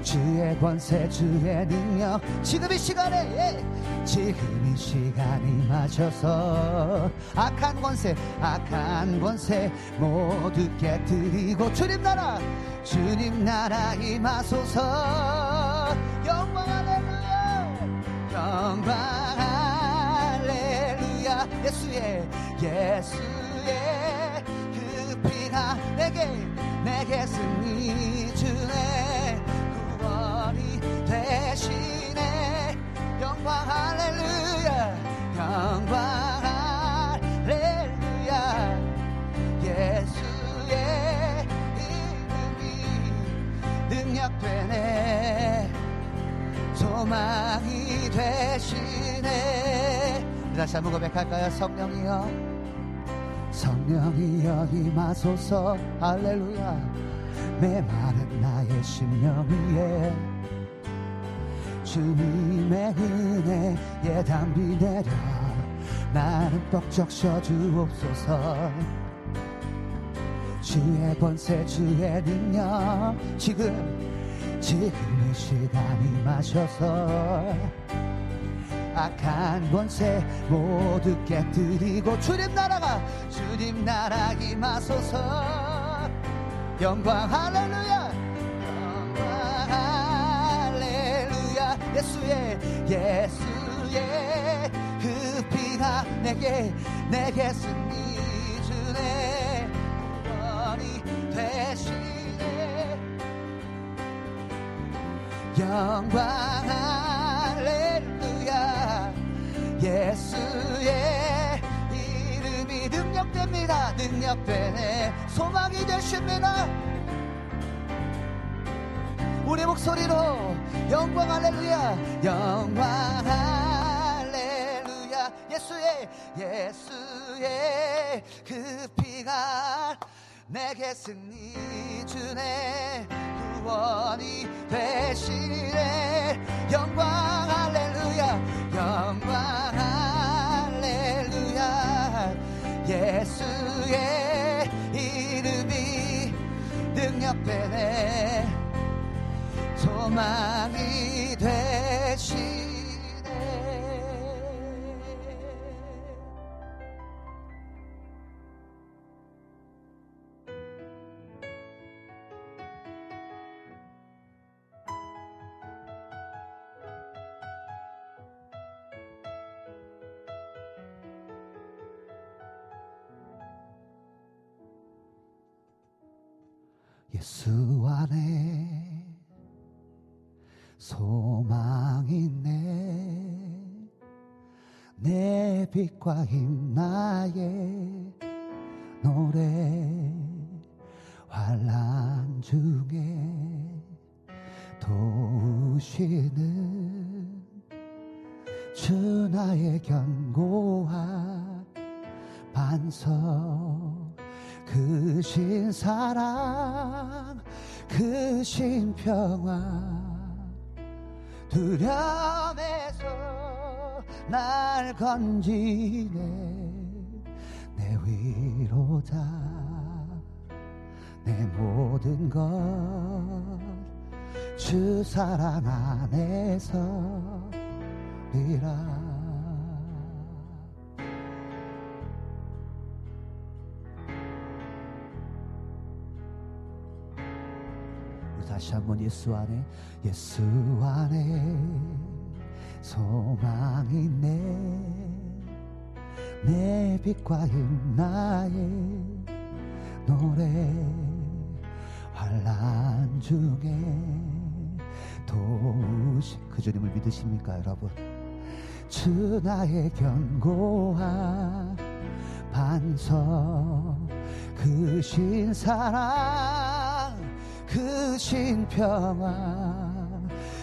주의 권세 주의 능력. 지금 이 시간에 예. 지금 이 시간이 마셔서 악한 권세 악한 권세 모두 깨뜨리고 주님 나라 주님 나라 임하소서. 영광 할렐루야 영광. 할렐루야. 예수의 예수의 그 피가 내게 내게 승리 주네 대신에 영광 할렐루야. 영광 할렐루야. 예수의 이름이 능력 되네. 소망이 되시네. 다시 한번 고백할까요? 성령이여 성령이여 임하소서. 할렐루야. 메마른 나의 심령 위에 주님의 은혜에 담비 내려 나는 뻑적 쉬어주옵소서. 주의 권세 주의 능력 지금 지금 이 시간이 마셔서 악한 권세 모두 깨뜨리고 주님 나라가 주님 나라 임하소서. 영광 할렐루야. 영광 예수의 예수의 그 피가 내게 내게 승리 주네. 구원이 되시네. 영광 할렐루야. 예수의 이름이 능력됩니다. 능력되네. 소망이 되십니다 우리 목소리로 영광 할렐루야. 영광 할렐루야. 예수의 예수의 그 피가 내게 승리 주네. 구원이 되시네. 영광 할렐루야. 영광 할렐루야. 예수의 이름이 능력 되네 소망이 되시네. 예수 안에 소망이 있네. 내 빛과 힘 나의 노래 환란 중에 도우시는 주 나의 견고한 반석 그신 사랑 그신 평화 두려움에서 날 건지네. 내 위로다 내 모든 것 주 사랑 안에서 리라 다시 한번 예수 안에 예수 안에. 소망이 있네 내 빛과 힘 나의 노래. 환란 중에 도우시 그 주님을 믿으십니까 여러분? 주 나의 견고한 반석 그신 사랑 그신 평화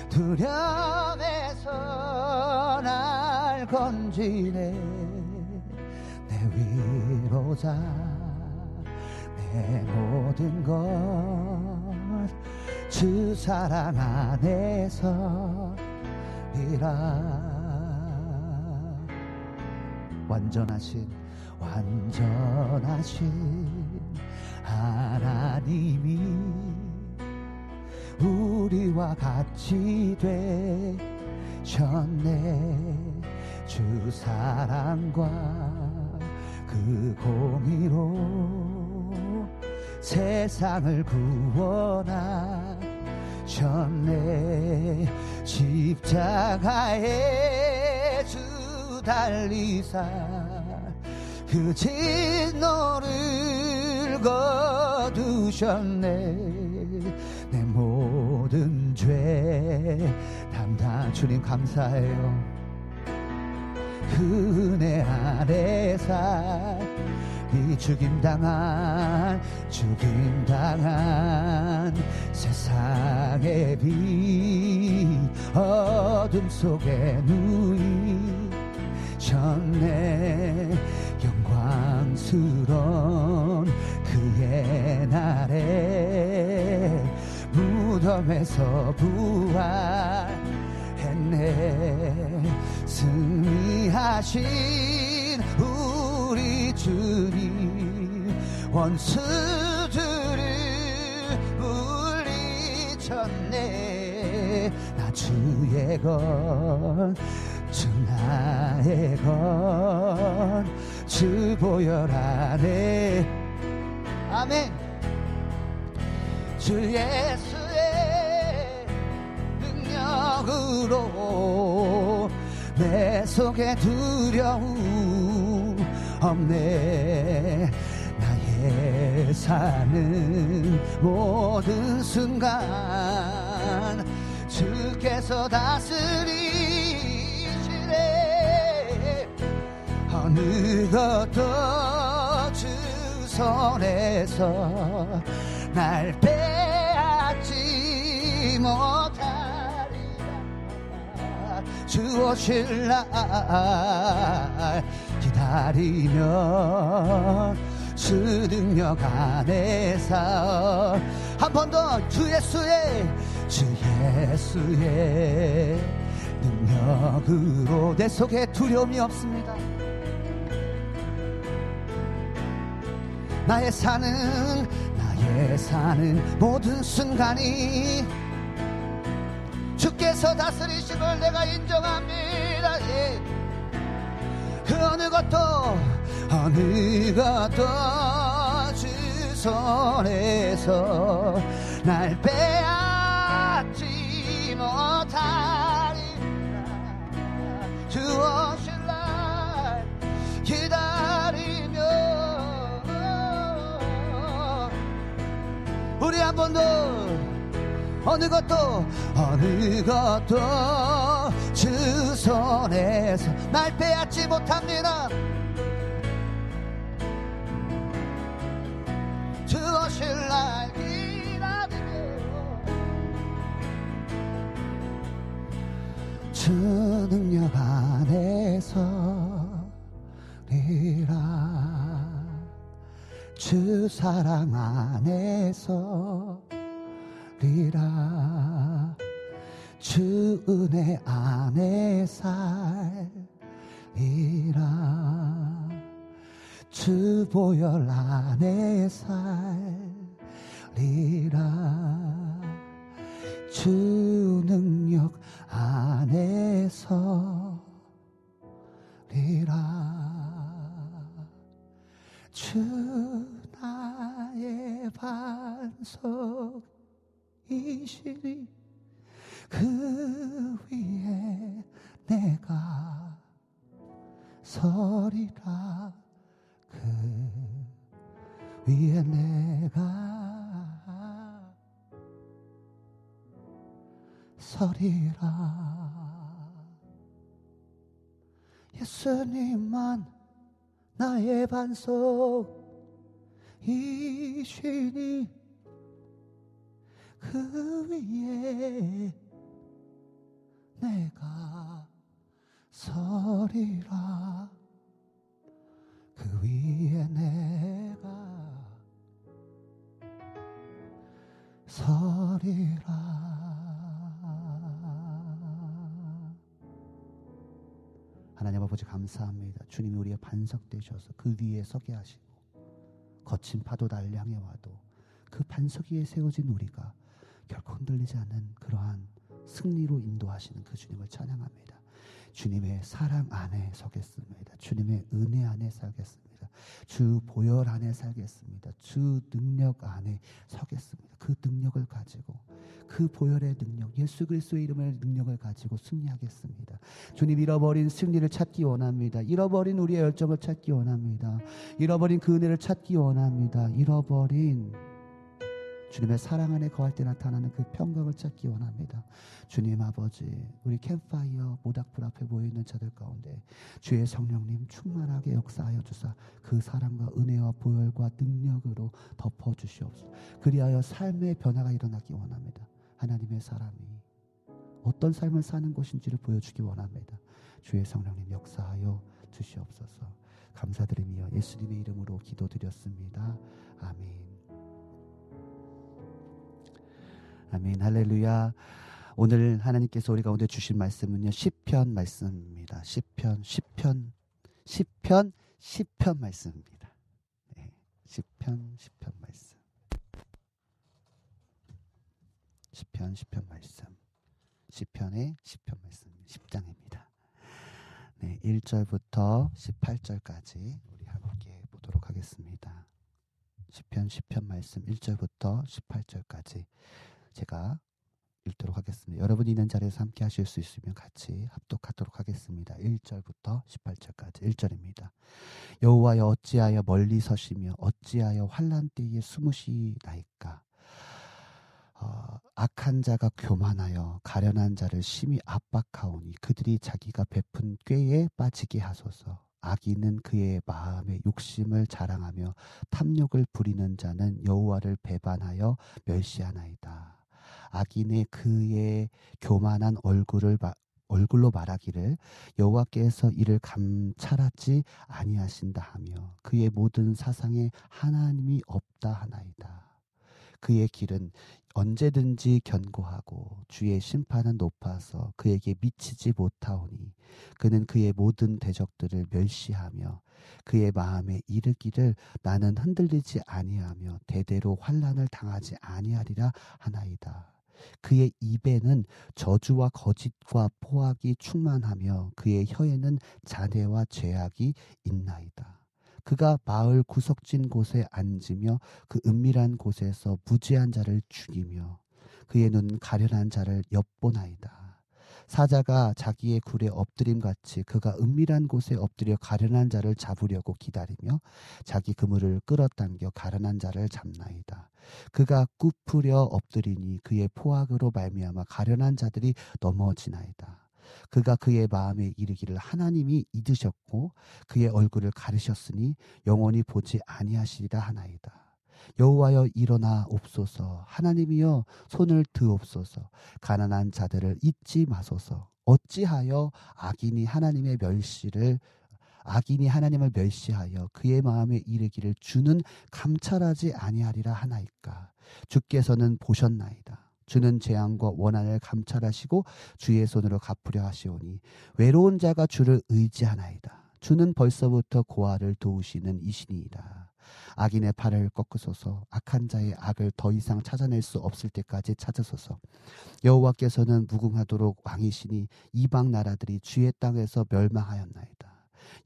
두려움에서 날 건지네. 내 위로자 내 모든 것주 사랑 안에서리라 완전하신 완전하신 하나님이 우리와 같이 되셨네. 주 사랑과 그 공의로 세상을 구원하셨네. 십자가에 주 달리사 그 진노를 거두셨네. 내 모든 죄 담당 주님 감사해요. 그 은혜 아래서 이 죽임당한 죽임당한 세상의 빛 어둠 속에 누이셨네 영광스러운 그의 날에 무덤에서 부활했네. 승리하신 우리 주님 원수들을 물리쳤네. 나 주의 건 주 나의 건주 보혈 안에 아멘. 주 예수의 능력으로 내 속에 두려움 없네. 나의 사는 모든 순간 주께서 다스리시네. 어느 것도 주 손에서 날 빼앗지 못하 주 오실 날 기다리며 주 능력 안에서 한 번 더 주 예수의 주 예수의 능력으로 내 속에 두려움이 없습니다. 나의 사는 나의 사는 모든 순간이 주께서 다스리심을 내가 인정합니다. 예. 그 어느 것도 어느 것도 주 손에서 날 빼앗지 못하리라 주 오실 날 기다리며 우리 한번더 어느 것도 어느 것도 주 손에서 날 빼앗지 못합니다. 주 오실 날 기다리며 주 능력 안에서 리라. 주 사랑 안에서 살리라. 주 은혜 안에 살리라. 주 보혈 안에 살리라. 주 능력 안에서 리라. 주 나의 반석 이시리 그 위에 내가 서리라. 그 위에 내가 서리라. 예수님만 나의 반석 이시니 그 위에 내가 서리라 그 위에 내가 서리라 하나님 아버지 감사합니다. 주님이 우리의 반석 되셔서 그 위에 서게 하시고 거친 파도 날 향해 와도 그 반석 위에 세워진 우리가 결코 흔들리지 않는 그러한 승리로 인도하시는 그 주님을 찬양합니다. 주님의 사랑 안에 서겠습니다. 주님의 은혜 안에 살겠습니다. 주 보혈 안에 살겠습니다. 주 능력 안에 서겠습니다. 그 능력을 가지고 그 보혈의 능력, 예수 그리스도의 이름의 능력을 가지고 승리하겠습니다. 주님 잃어버린 승리를 찾기 원합니다. 잃어버린 우리의 열정을 찾기 원합니다. 잃어버린 그 은혜를 찾기 원합니다. 잃어버린 주님의 사랑 안에 거할 때 나타나는 그 평강을 찾기 원합니다. 주님 아버지, 우리 캠파이어 모닥불 앞에 모여 있는 자들 가운데 주의 성령님 충만하게 역사하여 주사 그 사랑과 은혜와 보혈과 능력으로 덮어 주시옵소서. 그리하여 삶의 변화가 일어나기 원합니다. 하나님의 사람이 어떤 삶을 사는 것인지를 보여주기 원합니다. 주의 성령님 역사하여 주시옵소서. 감사드리며 예수님의 이름으로 기도드렸습니다. 아멘. 아멘. 할렐루야. 오늘 하나님께서 우리 가운데 주신 말씀은요. 시편 말씀입니다. 시편 시편 시편 시편 말씀입니다. 네. 시편 시편 말씀. 시편 시편 말씀. 시편의 시편 말씀 10장입니다. 네, 1절부터 18절까지 우리 함께 보도록 하겠습니다. 시편 시편 말씀 1절부터 18절까지 제가 읽도록 하겠습니다. 여러분이 있는 자리에서 함께 하실 수 있으면 같이 합독하도록 하겠습니다. 1절부터 18절까지 1절입니다. 여호와여 어찌하여 멀리 서시며 어찌하여 환란 때에 숨으시나이까 어, 악한 자가 교만하여 가련한 자를 심히 압박하오니 그들이 자기가 베푼 꾀에 빠지게 하소서. 악인은 그의 마음의 욕심을 자랑하며 탐욕을 부리는 자는 여호와를 배반하여 멸시하나이다. 악인의 그의 교만한 얼굴을 얼굴로 말하기를 여호와께서 이를 감찰하지 아니하신다 하며 그의 모든 사상에 하나님이 없다 하나이다. 그의 길은 언제든지 견고하고 주의 심판은 높아서 그에게 미치지 못하오니 그는 그의 모든 대적들을 멸시하며 그의 마음에 이르기를 나는 흔들리지 아니하며 대대로 환란을 당하지 아니하리라 하나이다. 그의 입에는 저주와 거짓과 포악이 충만하며 그의 혀에는 잔해와 죄악이 있나이다. 그가 마을 구석진 곳에 앉으며 그 은밀한 곳에서 무지한 자를 죽이며 그의 눈 가련한 자를 엿보나이다. 사자가 자기의 굴에 엎드림 같이 그가 은밀한 곳에 엎드려 가련한 자를 잡으려고 기다리며 자기 그물을 끌어당겨 가련한 자를 잡나이다. 그가 굽으려 엎드리니 그의 포악으로 말미암아 가련한 자들이 넘어지나이다. 그가 그의 마음에 이르기를 하나님이 잊으셨고 그의 얼굴을 가르셨으니 영원히 보지 아니하시리라 하나이다. 여호와여 일어나 옵소서. 하나님이여 손을 드옵소서. 가난한 자들을 잊지 마소서. 어찌하여 악인이 하나님의 멸시를 악인이 하나님을 멸시하여 그의 마음에 이르기를 주는 감찰하지 아니하리라 하나이까? 주께서는 보셨나이다. 주는 재앙과 원한을 감찰하시고 주의 손으로 갚으려 하시오니 외로운 자가 주를 의지하나이다. 주는 벌써부터 고아를 도우시는 이신이다 악인의 팔을 꺾으소서 악한 자의 악을 더 이상 찾아낼 수 없을 때까지 찾으소서 여호와께서는 무궁하도록 왕이시니 이방 나라들이 주의 땅에서 멸망하였나이다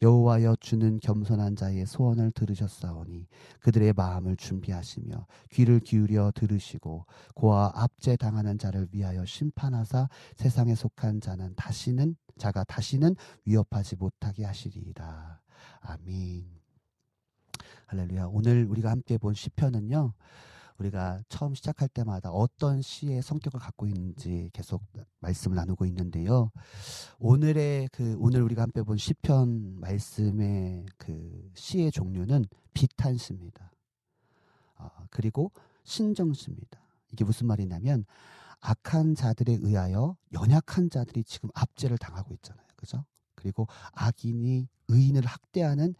여호와여 주는 겸손한 자의 소원을 들으셨사오니 그들의 마음을 준비하시며 귀를 기울여 들으시고 고아 압제 당하는 자를 위하여 심판하사 세상에 속한 자는 다시는 자가 다시는 위협하지 못하게 하시리이다. 아멘. 할렐루야. 오늘 우리가 함께 본 시편은요. 우리가 처음 시작할 때마다 어떤 시의 성격을 갖고 있는지 계속 말씀을 나누고 있는데요. 오늘의 그 오늘 우리가 함께 본 시편 말씀의 그 시의 종류는 비탄시입니다. 어, 그리고 신정시입니다. 이게 무슨 말이냐면 악한 자들에 의하여 연약한 자들이 지금 압제를 당하고 있잖아요. 그죠? 그리고 악인이 의인을 학대하는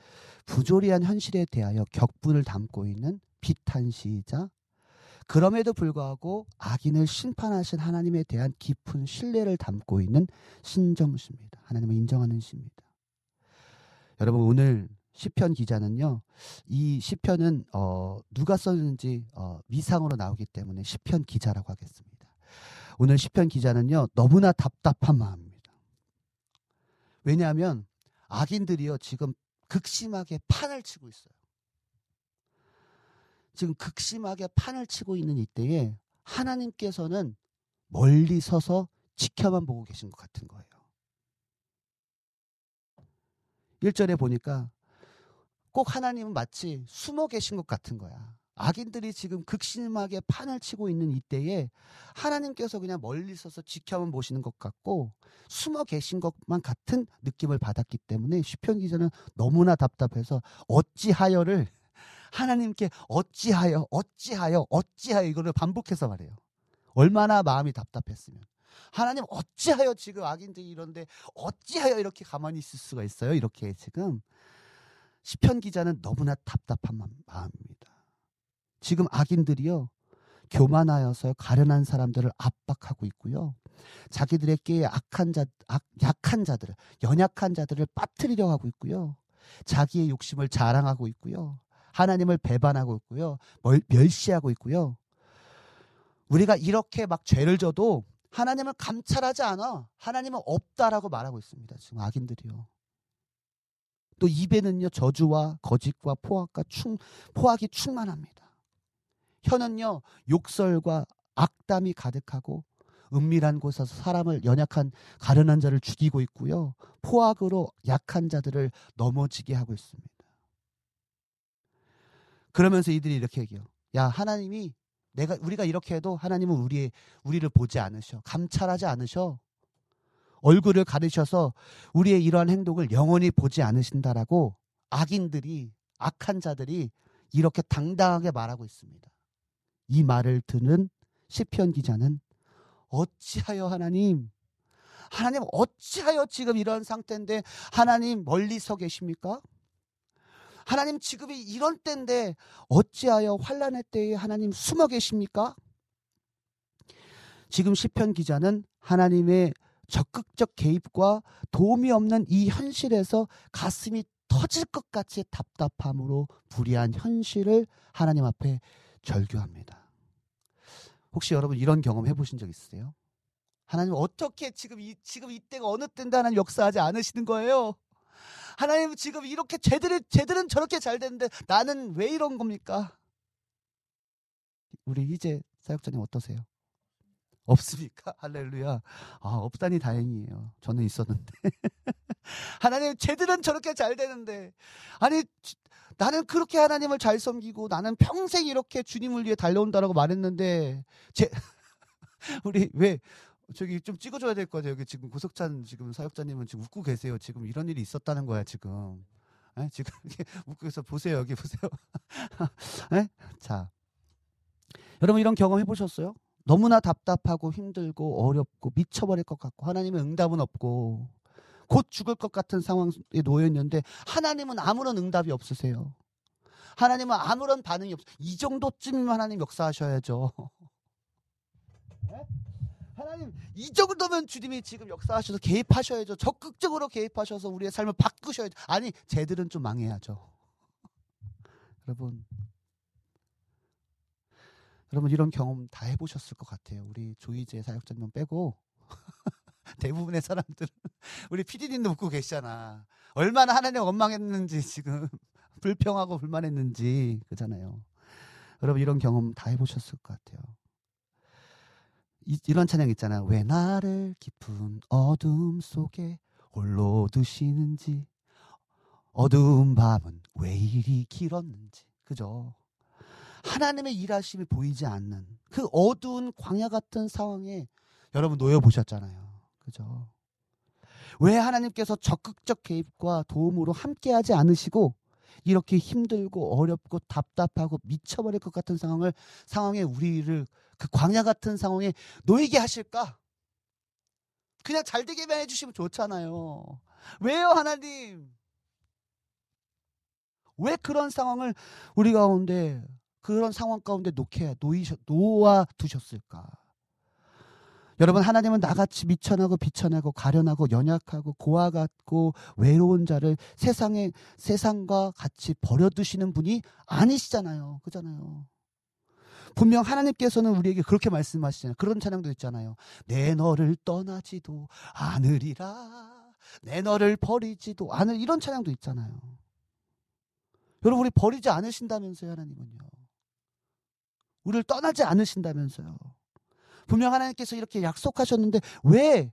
부조리한 현실에 대하여 격분을 담고 있는 비탄시이자 그럼에도 불구하고 악인을 심판하신 하나님에 대한 깊은 신뢰를 담고 있는 신정시입니다. 하나님을 인정하는 시입니다. 여러분 오늘 시편 기자는요. 이 시편은 어 누가 썼는지 어 미상으로 나오기 때문에 시편 기자라고 하겠습니다. 오늘 시편 기자는요. 너무나 답답한 마음입니다. 왜냐하면 악인들이요. 지금 극심하게 판을 치고 있어요. 지금 극심하게 판을 치고 있는 이때에 하나님께서는 멀리 서서 지켜만 보고 계신 것 같은 거예요. 1절에 보니까 꼭 하나님은 마치 숨어 계신 것 같은 거야. 악인들이 지금 극심하게 판을 치고 있는 이때에 하나님께서 그냥 멀리 서서 지켜만 보시는 것 같고 숨어 계신 것만 같은 느낌을 받았기 때문에 시편 기자는 너무나 답답해서 어찌하여를 하나님께 어찌하여 어찌하여 어찌하여 이거를 반복해서 말해요. 얼마나 마음이 답답했으면 하나님 어찌하여 지금 악인들이 이런데 어찌하여 이렇게 가만히 있을 수가 있어요? 이렇게 지금 시편 기자는 너무나 답답한 마음입니다. 지금 악인들이요. 교만하여서 가련한 사람들을 압박하고 있고요. 자기들에게 악한 자, 악, 약한 자들을, 연약한 자들을 빠뜨리려 하고 있고요. 자기의 욕심을 자랑하고 있고요. 하나님을 배반하고 있고요. 멸시하고 있고요. 우리가 이렇게 막 죄를 져도 하나님을 감찰하지 않아. 하나님은 없다라고 말하고 있습니다. 지금 악인들이요. 또 입에는요 저주와 거짓과 포악과 충 포악이 충만합니다. 혀는요 욕설과 악담이 가득하고 은밀한 곳에서 사람을 연약한 가련한 자를 죽이고 있고요. 포악으로 약한 자들을 넘어지게 하고 있습니다. 그러면서 이들이 이렇게 얘기해요. 야, 하나님이 내가 우리가 이렇게 해도 하나님은 우리 우리를 보지 않으셔. 감찰하지 않으셔. 얼굴을 가리셔서 우리의 이러한 행동을 영원히 보지 않으신다라고 악인들이 악한 자들이 이렇게 당당하게 말하고 있습니다. 이 말을 듣는 시편 기자는 어찌하여 하나님 하나님 어찌하여 지금 이런 상태인데 하나님 멀리 서 계십니까? 하나님 지금이 이런 때인데 어찌하여 환란의 때에 하나님 숨어 계십니까? 지금 시편 기자는 하나님의 적극적 개입과 도움이 없는 이 현실에서 가슴이 터질 것 같이 답답함으로 불의한 현실을 하나님 앞에 절규합니다. 혹시 여러분 이런 경험 해보신 적 있으세요? 하나님 어떻게 지금 이 지금 이때가 어느 때인데 하나님 역사하지 않으시는 거예요? 하나님 지금 이렇게 쟤들은 쟤들은 저렇게 잘 됐는데 나는 왜 이런 겁니까? 우리 이제 사역자님 어떠세요? 없습니까? 할렐루야. 아, 없다니 다행이에요. 저는 있었는데. 하나님, 쟤들은 저렇게 잘 되는데. 아니, 나는 그렇게 하나님을 잘 섬기고 나는 평생 이렇게 주님을 위해 달려온다라고 말했는데, 제, 우리 왜, 저기 좀 찍어줘야 될 거죠. 여기 지금 고석찬 지금 사역자님은 지금 웃고 계세요. 지금 이런 일이 있었다는 거야, 지금. 에? 지금 이렇게 웃고 계서 보세요. 여기 보세요. 에? 자. 여러분 이런 경험 해보셨어요? 너무나 답답하고 힘들고 어렵고 미쳐버릴 것 같고 하나님의 응답은 없고 곧 죽을 것 같은 상황에 놓여 있는데 하나님은 아무런 응답이 없으세요. 하나님은 아무런 반응이 없어. 이 정도쯤이면 하나님 역사하셔야죠. 네? 하나님 이 정도면 주님이 지금 역사하셔서 개입하셔야죠. 적극적으로 개입하셔서 우리의 삶을 바꾸셔야죠. 아니 쟤들은 좀 망해야죠. 여러분 여러분 이런 경험 다 해보셨을 것 같아요. 우리 조이제 사역자님 빼고 대부분의 사람들은 우리 피디님도 웃고 계시잖아. 얼마나 하나님 원망했는지 지금 불평하고 불만했는지 그잖아요. 여러분 이런 경험 다 해보셨을 것 같아요. 이, 이런 찬양 있잖아. 왜 나를 깊은 어둠 속에 홀로 두시는지 어두운 밤은 왜 이리 길었는지 그죠? 하나님의 일하심이 보이지 않는 그 어두운 광야 같은 상황에 여러분 놓여 보셨잖아요. 그죠? 왜 하나님께서 적극적 개입과 도움으로 함께하지 않으시고 이렇게 힘들고 어렵고 답답하고 미쳐버릴 것 같은 상황을 상황에 우리를 그 광야 같은 상황에 놓이게 하실까? 그냥 잘 되게만 해주시면 좋잖아요. 왜요, 하나님? 왜 그런 상황을 우리 가운데 그런 상황 가운데 놓게 놓이셔 놓아 두셨을까? 여러분 하나님은 나같이 미천하고 비천하고 가련하고 연약하고 고아 같고 외로운 자를 세상에 세상과 같이 버려두시는 분이 아니시잖아요. 그잖아요. 분명 하나님께서는 우리에게 그렇게 말씀하시잖아요. 그런 찬양도 있잖아요. 내 너를 떠나지도 않으리라. 내 너를 버리지도 않을 이런 찬양도 있잖아요. 여러분 우리 버리지 않으신다면서요, 하나님은요. 우리를 떠나지 않으신다면서요. 분명 하나님께서 이렇게 약속하셨는데 왜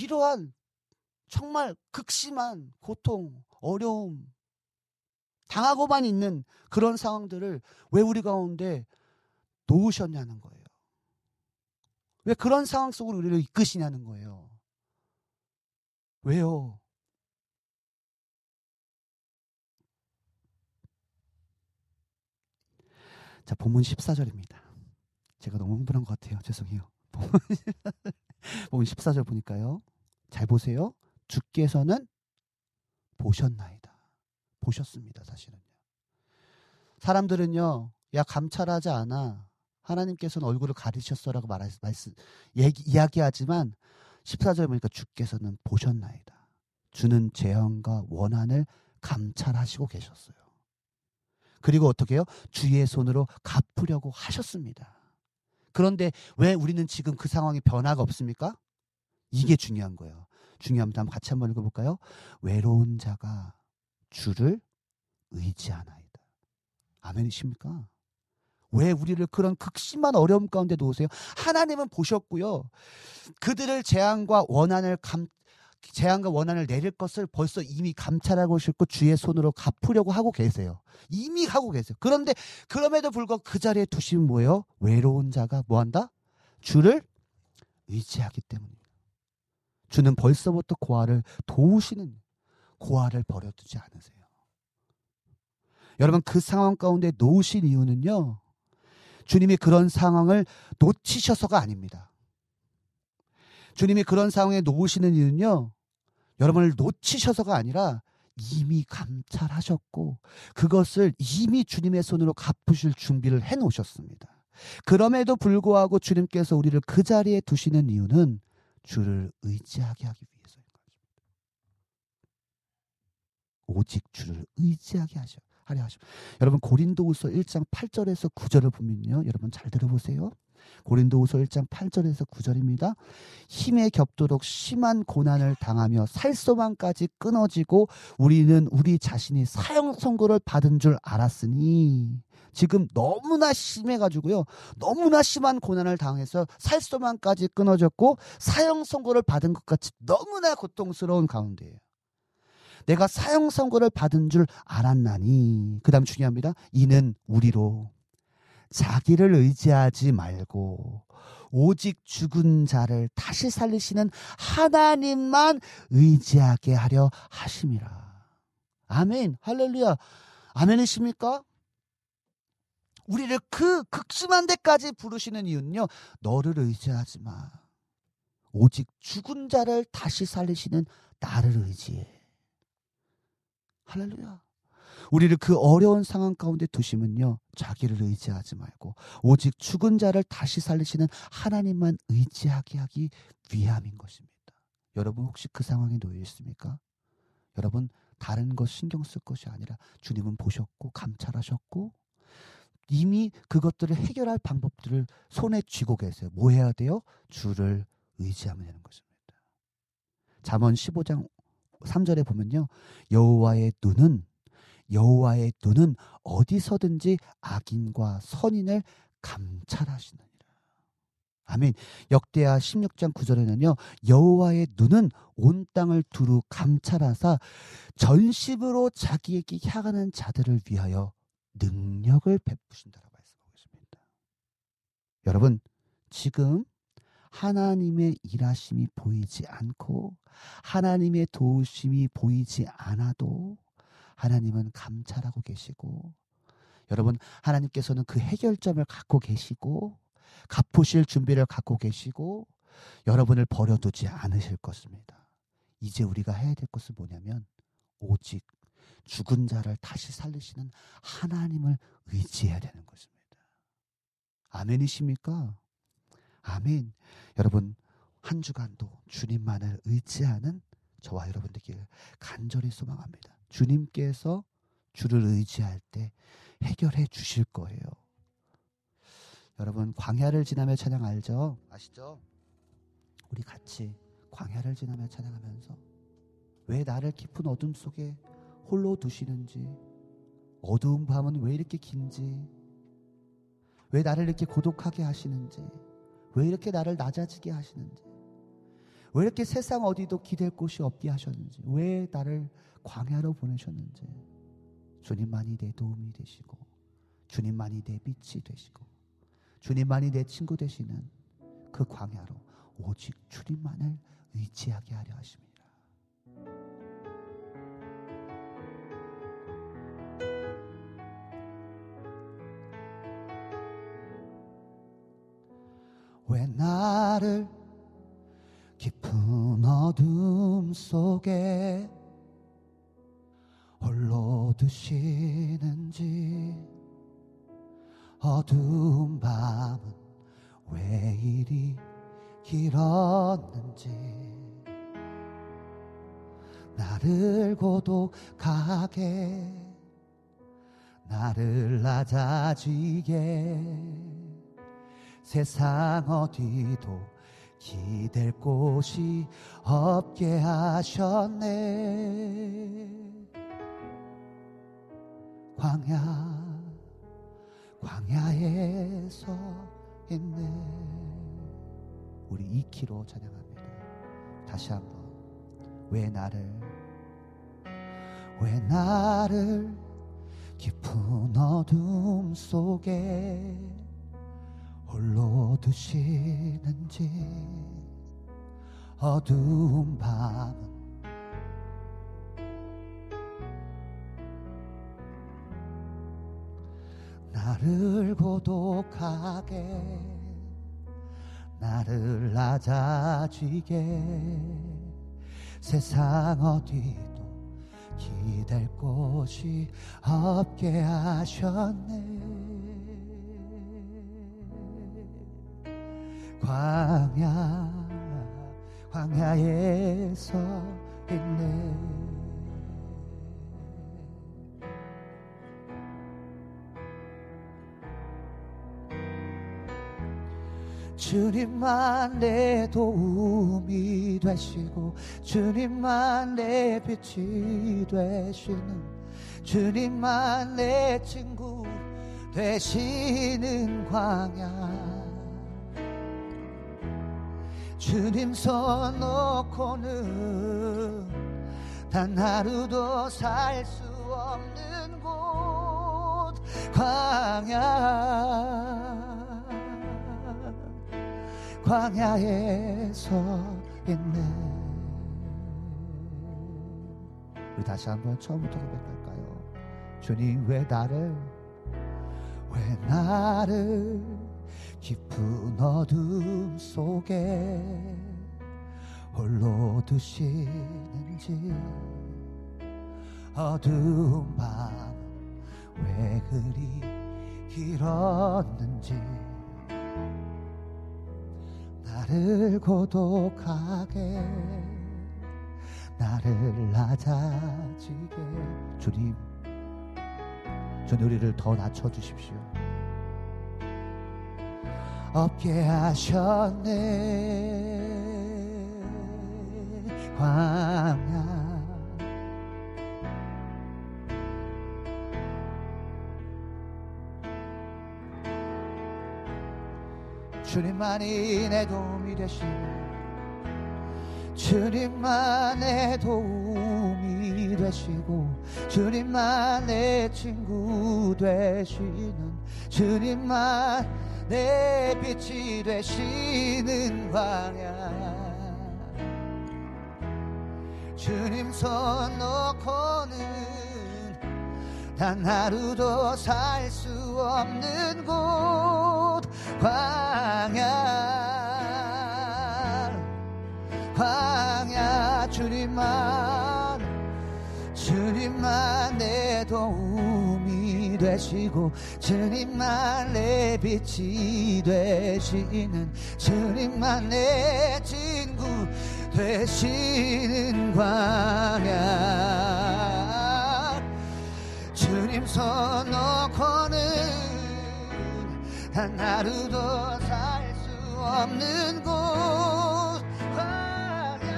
이러한 정말 극심한 고통, 어려움, 당하고만 있는 그런 상황들을 왜 우리 가운데 놓으셨냐는 거예요. 왜 그런 상황 속으로 우리를 이끄시냐는 거예요. 왜요? 자, 본문 14절입니다. 제가 너무 흥분한 것 같아요. 죄송해요. 본문 14절 보니까요. 잘 보세요. 주께서는 보셨나이다. 보셨습니다, 사실은요. 사람들은요, 야, 감찰하지 않아. 하나님께서는 얼굴을 가리셨어라고 말할, 말씀, 얘기, 이야기하지만 14절 보니까 주께서는 보셨나이다. 주는 재앙과 원한을 감찰하시고 계셨어요. 그리고 어떻게 해요? 주의 손으로 갚으려고 하셨습니다. 그런데 왜 우리는 지금 그 상황이 변화가 없습니까? 이게 중요한 거예요. 중요합니다. 한번 같이 한번 읽어볼까요? 외로운 자가 주를 의지하나이다. 아멘이십니까? 왜 우리를 그런 극심한 어려움 가운데 놓으세요? 하나님은 보셨고요. 그들을 재앙과 원한을 감, 재앙과 원한을 내릴 것을 벌써 이미 감찰하고 싶고 주의 손으로 갚으려고 하고 계세요. 이미 하고 계세요. 그런데 그럼에도 불구하고 그 자리에 두시면 뭐예요? 외로운 자가 뭐 한다? 주를 의지하기 때문입니다. 주는 벌써부터 고아를 도우시는 고아를 버려두지 않으세요. 여러분 그 상황 가운데 놓으신 이유는요. 주님이 그런 상황을 놓치셔서가 아닙니다. 주님이 그런 상황에 놓으시는 이유는요. 여러분을 놓치셔서가 아니라 이미 감찰하셨고 그것을 이미 주님의 손으로 갚으실 준비를 해 놓으셨습니다. 그럼에도 불구하고 주님께서 우리를 그 자리에 두시는 이유는 주를 의지하게 하기 위해서인 것입니다. 오직 주를 의지하게 하셔. 하려 하십. 여러분 고린도후서 1장 8절에서 9절을 보면요. 여러분 잘 들어보세요. 고린도후서 1장 8절에서 9절입니다. 힘에 겹도록 심한 고난을 당하며 살 소망까지 끊어지고 우리는 우리 자신이 사형 선고를 받은 줄 알았으니 지금 너무나 심해가지고요. 너무나 심한 고난을 당해서 살소망까지 끊어졌고 사형 선고를 받은 것 같이 너무나 고통스러운 가운데에요. 내가 사형 선고를 받은 줄 알았나니 그다음 중요합니다. 이는 우리로 자기를 의지하지 말고 오직 죽은 자를 다시 살리시는 하나님만 의지하게 하려 하심이라. 아멘. 할렐루야. 아멘이십니까? 우리를 그 극심한 데까지 부르시는 이유는요. 너를 의지하지 마. 오직 죽은 자를 다시 살리시는 나를 의지해. 할렐루야. 우리를 그 어려운 상황 가운데 두시면요. 자기를 의지하지 말고 오직 죽은 자를 다시 살리시는 하나님만 의지하게 하기 위함인 것입니다. 여러분 혹시 그 상황에 놓여 있습니까? 여러분 다른 것 신경 쓸 것이 아니라 주님은 보셨고 감찰하셨고 이미 그것들을 해결할 방법들을 손에 쥐고 계세요. 뭐 해야 돼요? 주를 의지하면 되는 것입니다. 잠언 15장 3절에 보면요. 여호와의 눈은 여호와의 눈은 어디서든지 악인과 선인을 감찰하시느니라. 아멘. 역대하 16장 9절에는요. 여호와의 눈은 온 땅을 두루 감찰하사 전심으로 자기에게 향하는 자들을 위하여 능력을 베푸신다고 말씀하고 있습니다. 여러분, 지금 하나님의 일하심이 보이지 않고 하나님의 도우심이 보이지 않아도 하나님은 감찰하고 계시고 여러분 하나님께서는 그 해결점을 갖고 계시고 갚으실 준비를 갖고 계시고 여러분을 버려두지 않으실 것입니다. 이제 우리가 해야 될 것은 뭐냐면 오직 죽은 자를 다시 살리시는 하나님을 의지해야 되는 것입니다. 아멘이십니까? 아멘. 여러분 한 주간도 주님만을 의지하는 저와 여러분 되길 간절히 소망합니다. 주님께서 주를 의지할 때 해결해 주실 거예요. 여러분 광야를 지나며 찬양 알죠? 아시죠? 우리 같이 광야를 지나며 찬양하면서 왜 나를 깊은 어둠 속에 홀로 두시는지 어두운 밤은 왜 이렇게 긴지 왜 나를 이렇게 고독하게 하시는지 왜 이렇게 나를 낮아지게 하시는지 왜 이렇게 세상 어디도 기댈 곳이 없게 하셨는지 왜 나를 광야로 보내셨는지 주님만이 내 도움이 되시고 주님만이 내 빛이 되시고 주님만이 내 친구 되시는 그 광야로 오직 주님만을 의지하게 하려 하십니다. 왜 나를 깊은 어둠 속에 홀로 두시는지 어두운 밤은 왜 이리 길었는지 나를 고독하게 나를 낮아지게. 세상 어디도 기댈 곳이 없게 하셨네. 광야 광야에서 있네. 우리 2키로 찬양합니다. 다시 한번. 왜 나를 왜 나를 깊은 어둠 속에 홀로 두시는지 어두운 밤은 나를 고독하게 나를 낮아지게. 세상 어디도 기댈 곳이 없게 하셨네 광야 광야에서 있네. 주님만 내 도움이 되시고 주님만 내 빛이 되시는 주님만 내 친구 되시는 광야 주님 손 놓고는 단 하루도 살 수 없는 곳 광야 광야에서 있네. 우리 다시 한번 처음부터 고백할까요? 주님 왜 나를 왜 나를 깊은 어둠 속에 홀로 두시는지. 어두운 밤 왜 그리 길었는지. 나를 고독하게 나를 낮아지게. 주님 주님 우리를 더 낮춰 주십시오 없게 하셨네. 광야 주님만이 내 도움이 되시네 주님만 내 도움이 되시고 주님만 내 친구 되시는 주님만 내 빛이 되시는 광야. 주님 손 놓고는 단 하루도 살 수 없는 곳 광야. 광야 주님만 주님만 내 도움이 되시고 주님만 내 빛이 되시는 주님만 내 지. 되시는 광야. 주님 손 놓고는 한 하루도 살 수 없는 곳. 광야.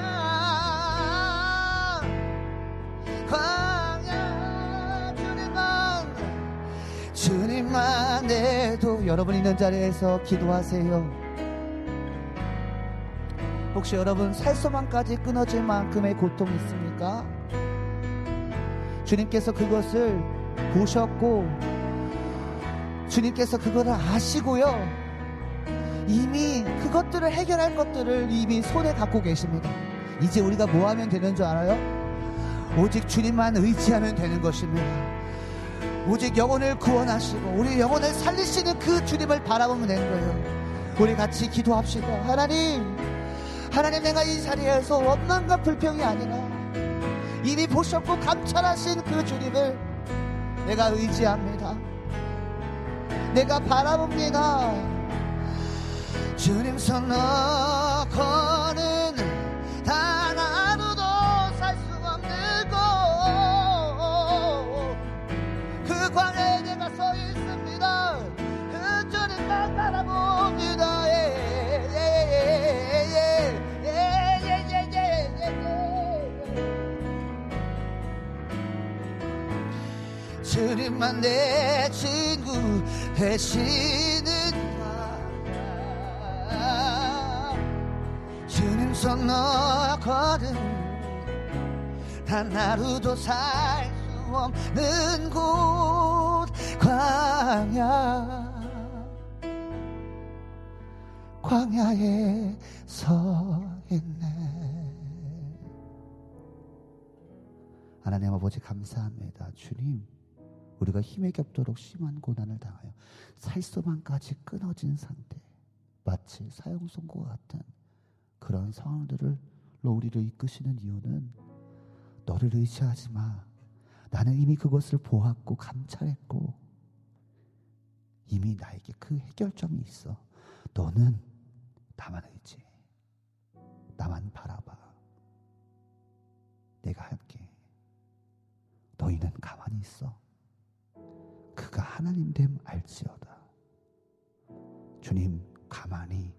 광야 주님만 해도 여러분 있는 자리에서 기도하세요 혹시 여러분 살소만까지 끊어질 만큼의 고통이 있습니까? 주님께서 그것을 보셨고 주님께서 그거를 아시고요. 이미 그것들을 해결할 것들을 이미 손에 갖고 계십니다. 이제 우리가 뭐 하면 되는 줄 알아요? 오직 주님만 의지하면 되는 것입니다. 오직 영혼을 구원하시고 우리 영혼을 살리시는 그 주님을 바라보면 되는 거예요. 우리 같이 기도합시다. 하나님, 하나님 내가 이 자리에서 원망과 불평이 아니라 이미 보셨고 감찰하신 그 주님을 내가 의지합니다. 내가 바라봅니다. 주님 손 놓고는 단 주님만 내 친구 되시는 바라 주님 손 너거든 단 하루도 살 수 없는 곳 광야 광야에 서 있네. 하나님 아버지 감사합니다. 주님 우리가 힘에 겹도록 심한 고난을 당하여 살소만까지 끊어진 상태 마치 사형 선고와 같은 그런 상황들을 우리를 이끄시는 이유는 너를 의지하지 마. 나는 이미 그것을 보았고 감찰했고 이미 나에게 그 해결점이 있어. 너는 나만 의지해 나만 바라봐 내가 할게 너희는 가만히 있어 그가 하나님 됨 알지어다. 주님 가만히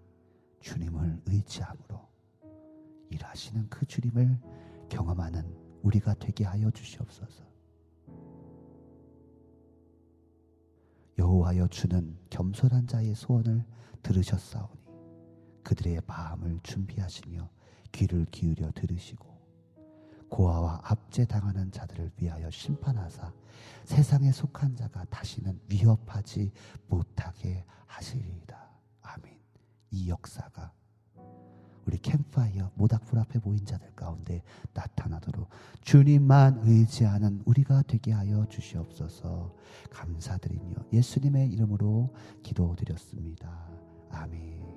주님을 의지함으로 일하시는 그 주님을 경험하는 우리가 되게 하여 주시옵소서. 여호와여 주는 겸손한 자의 소원을 들으셨사오니 그들의 마음을 준비하시며 귀를 기울여 들으시고 고아와 압제 당하는 자들을 위하여 심판하사 세상에 속한 자가 다시는 위협하지 못하게 하시리이다. 아멘. 이 역사가 우리 캠파이어 모닥불 앞에 모인 자들 가운데 나타나도록 주님만 의지하는 우리가 되게 하여 주시옵소서 감사드리며 예수님의 이름으로 기도드렸습니다. 아멘.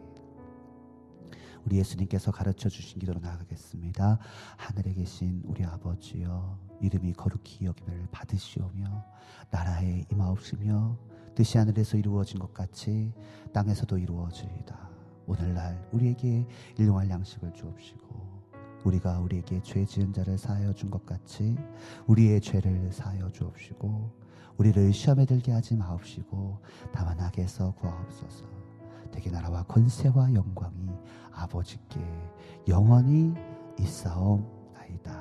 우리 예수님께서 가르쳐 주신 기도로 나아가겠습니다. 하늘에 계신 우리 아버지여 이름이 거룩히 여김을 받으시오며 나라에 임하옵시며 뜻이 하늘에서 이루어진 것 같이 땅에서도 이루어지이다. 오늘날 우리에게 일용할 양식을 주옵시고 우리가 우리에게 죄 지은 자를 사하여 준 것 같이 우리의 죄를 사하여 주옵시고 우리를 시험에 들게 하지 마옵시고 다만 악에서 구하옵소서. 대개 나라와 권세와 영광이 아버지께 영원히 있사옵나이다.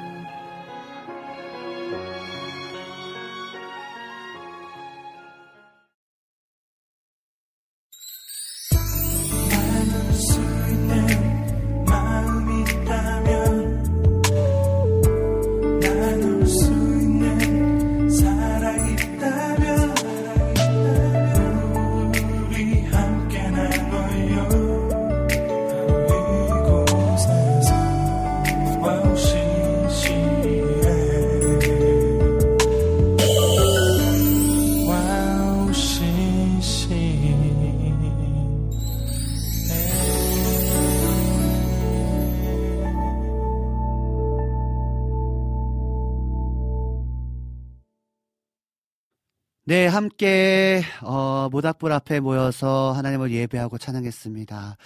함께 어, 모닥불 앞에 모여서 하나님을 예배하고 찬양했습니다.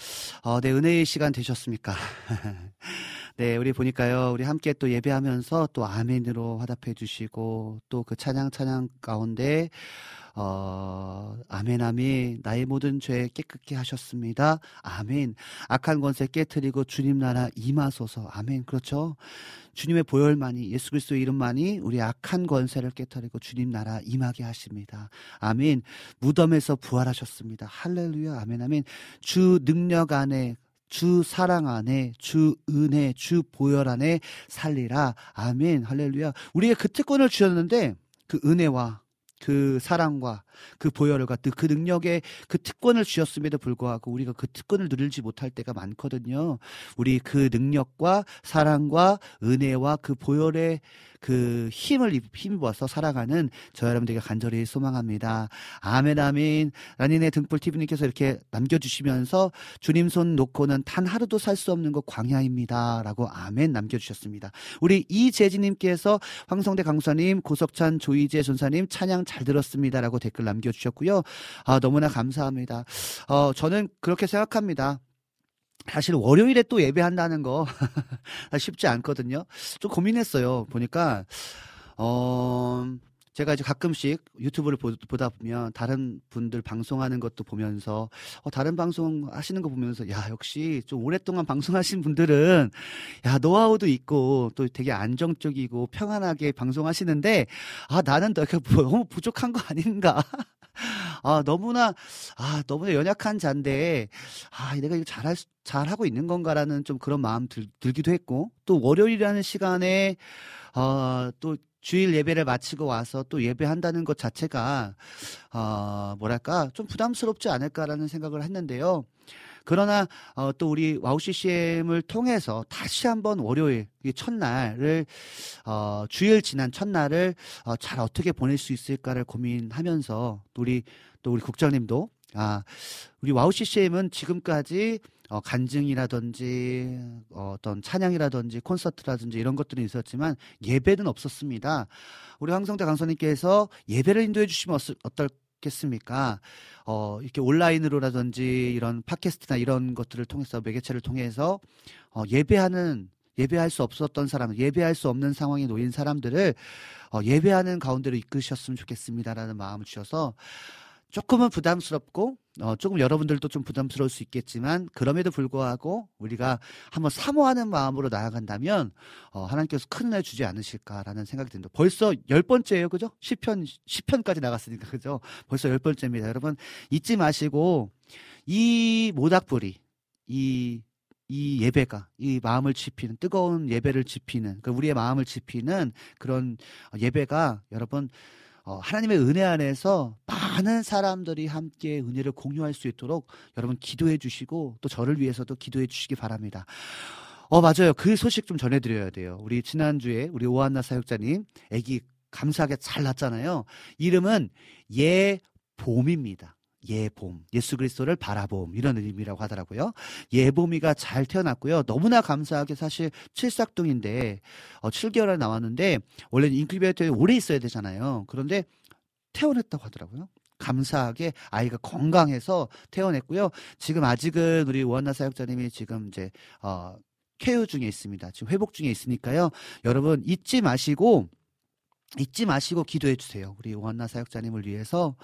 어, 네, 은혜의 시간 되셨습니까? 네, 우리 보니까요, 우리 함께 또 예배하면서 또 아멘으로 화답해 주시고 또 그 찬양 찬양 가운데 어, 아멘, 아멘. 나의 모든 죄 깨끗게 하셨습니다. 아멘. 악한 권세 깨뜨리고 주님 나라 임하소서. 아멘. 그렇죠? 주님의 보혈만이 예수 그리스도의 이름만이 우리 악한 권세를 깨뜨리고 주님 나라 임하게 하십니다. 아멘. 무덤에서 부활하셨습니다. 할렐루야. 아멘. 아멘. 주 능력 안에 주 사랑 안에 주 은혜 주 보혈 안에 살리라. 아멘. 할렐루야. 우리에게 그 특권을 주셨는데 그 은혜와 그 사랑과 그 보혈과 그 능력에 그 특권을 주셨음에도 불구하고 우리가 그 특권을 누리지 못할 때가 많거든요. 우리 그 능력과 사랑과 은혜와 그 보혈의 그 힘을 힘입어서 살아가는 저 여러분들에게 간절히 소망합니다. 아멘 아멘. 라니네 등불 TV님께서 이렇게 남겨주시면서 주님 손 놓고는 단 하루도 살 수 없는 것 광야입니다. 라고 아멘 남겨주셨습니다. 우리 이재진님께서 황성대 강사님, 고석찬 조이재 전사님 찬양 잘 들었습니다. 라고 댓글 남겨주셨고요. 아, 너무나 감사합니다. 어, 저는 그렇게 생각합니다. 사실 월요일에 또 예배한다는 거 쉽지 않거든요. 좀 고민했어요. 보니까 어 제가 이제 가끔씩 유튜브를 보, 다 보면 다른 분들 방송하는 것도 보면서 어, 다른 방송 하시는 거 보면서 야 역시 좀 오랫동안 방송하신 분들은 야 노하우도 있고 또 되게 안정적이고 평안하게 방송하시는데 아 나는 내가 너무 부족한 거 아닌가 아, 너무나, 아, 너무나 연약한 자인데, 아, 내가 이거 잘할, 수- 잘하고 있는 건가라는 좀 그런 마음 들, 들기도 했고, 또 월요일이라는 시간에, 어, 또 주일 예배를 마치고 와서 또 예배한다는 것 자체가, 어, 뭐랄까, 좀 부담스럽지 않을까라는 생각을 했는데요. 그러나 어, 또 우리 WOW CCM을 통해서 다시 한번 월요일 이 첫날을 어, 주일 지난 첫날을 어, 잘 어떻게 보낼 수 있을까를 고민하면서 또 우리 또 우리 국장님도 아 우리 WOW CCM은 지금까지 어, 간증이라든지 어, 어떤 찬양이라든지 콘서트라든지 이런 것들이 있었지만 예배는 없었습니다. 우리 황성대 강사님께서 예배를 인도해 주시면 어떻겠습니까? 어, 이렇게 온라인으로라든지 이런 팟캐스트나 이런 것들을 통해서 매개체를 통해서 어, 예배하는 예배할 수 없었던 사람, 예배할 수 없는 상황에 놓인 사람들을 어, 예배하는 가운데로 이끄셨으면 좋겠습니다라는 마음을 주셔서 조금은 부담스럽고 어, 조금 여러분들도 좀 부담스러울 수 있겠지만 그럼에도 불구하고 우리가 한번 사모하는 마음으로 나아간다면 어, 하나님께서 큰 은혜 주지 않으실까라는 생각이 듭니다. 벌써 열 번째예요, 그죠? 10편 10편까지 나갔으니까 그죠? 벌써 열 번째입니다. 여러분 잊지 마시고 이 모닥불이 이 이 예배가 이 마음을 지피는 뜨거운 예배를 지피는 그 우리의 마음을 지피는 그런 예배가 여러분 어, 하나님의 은혜 안에서 많은 사람들이 함께 은혜를 공유할 수 있도록 여러분 기도해 주시고 또 저를 위해서도 기도해 주시기 바랍니다. 어 맞아요. 그 소식 좀 전해드려야 돼요. 우리 지난주에 우리 오한나 사역자님 아기 감사하게 잘 낳았잖아요. 이름은 예봄입니다. 예봄, 예수 그리스도를 바라봄 이런 의미라고 하더라고요. 예봄이가 잘 태어났고요. 너무나 감사하게 사실 칠삭둥인데 어, 7개월에 나왔는데 원래는 인큐베이터에 오래 있어야 되잖아요. 그런데 태어났다고 하더라고요. 감사하게 아이가 건강해서 태어났고요. 지금 아직은 우리 원나 사역자님이 지금 이제 어, 쾌유 중에 있습니다. 지금 회복 중에 있으니까요. 여러분 잊지 마시고 잊지 마시고 기도해 주세요. 우리 원나 사역자님을 위해서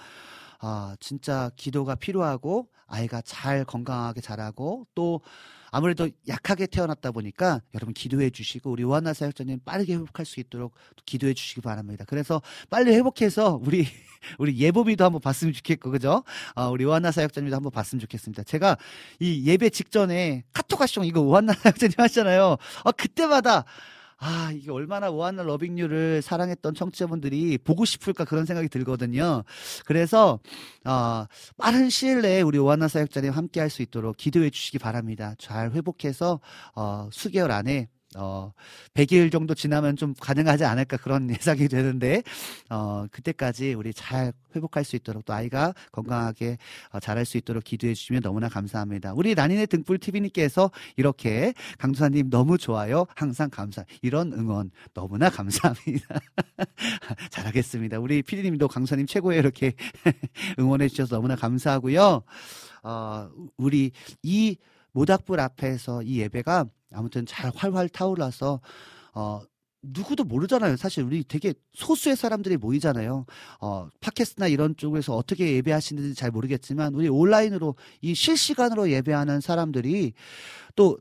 아, 진짜 기도가 필요하고 아이가 잘 건강하게 자라고 또 아무래도 약하게 태어났다 보니까 여러분 기도해 주시고 우리 오한나 사역자님 빠르게 회복할 수 있도록 기도해 주시기 바랍니다. 그래서 빨리 회복해서 우리 우리 예보비도 한번 봤으면 좋겠고 그죠? 어, 우리 오한나 사역자님도 한번 봤으면 좋겠습니다. 제가 이 예배 직전에 카톡 하시죠 이거 오한나 사역자님 하잖아요. 아 그때마다 아, 이게 얼마나 오한나 러빙유를 사랑했던 청취자분들이 보고 싶을까 그런 생각이 들거든요. 그래서, 어, 빠른 시일 내에 우리 오한나 사역자님 함께 할 수 있도록 기도해 주시기 바랍니다. 잘 회복해서, 어, 수개월 안에 어, 100일 정도 지나면 좀 가능하지 않을까 그런 예상이 되는데, 어, 그때까지 우리 잘 회복할 수 있도록 또 아이가 건강하게 어, 자랄 수 있도록 기도해 주시면 너무나 감사합니다. 우리 난인의 등불 TV님께서 이렇게 강수사님 너무 좋아요. 항상 감사. 이런 응원 너무나 감사합니다. 잘하겠습니다. 우리 피디님도 강수사님 최고에 이렇게 응원해 주셔서 너무나 감사하고요. 어, 우리 이 모닥불 앞에서 이 예배가 아무튼 잘 활활 타올라서 어 누구도 모르잖아요. 사실 우리 되게 소수의 사람들이 모이잖아요. 어 팟캐스트나 이런 쪽에서 어떻게 예배하시는지 잘 모르겠지만 우리 온라인으로 이 실시간으로 예배하는 사람들이 또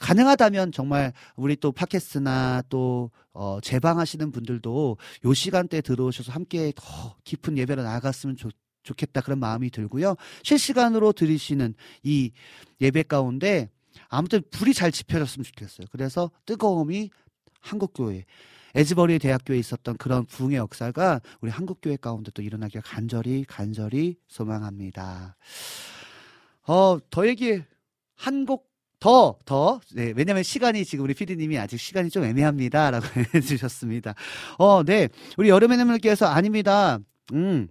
가능하다면 정말 우리 또 팟캐스트나 또 어, 재방하시는 분들도 요 시간대에 들어오셔서 함께 더 깊은 예배로 나아갔으면 좋, 좋겠다 그런 마음이 들고요. 실시간으로 들으시는 이 예배 가운데 아무튼 불이 잘 지펴졌으면 좋겠어요. 그래서 뜨거움이 한국교회, 에즈버리 대학교에 있었던 그런 부흥의 역사가 우리 한국교회 가운데 또 일어나길 간절히 간절히 소망합니다. 어, 더 얘기 한곡 더, 더, 네, 왜냐면 시간이 지금 우리 피디님이 아직 시간이 좀 애매합니다. 라고 해주셨습니다. 어, 네. 우리 여름의 눈물께서 아닙니다. 음.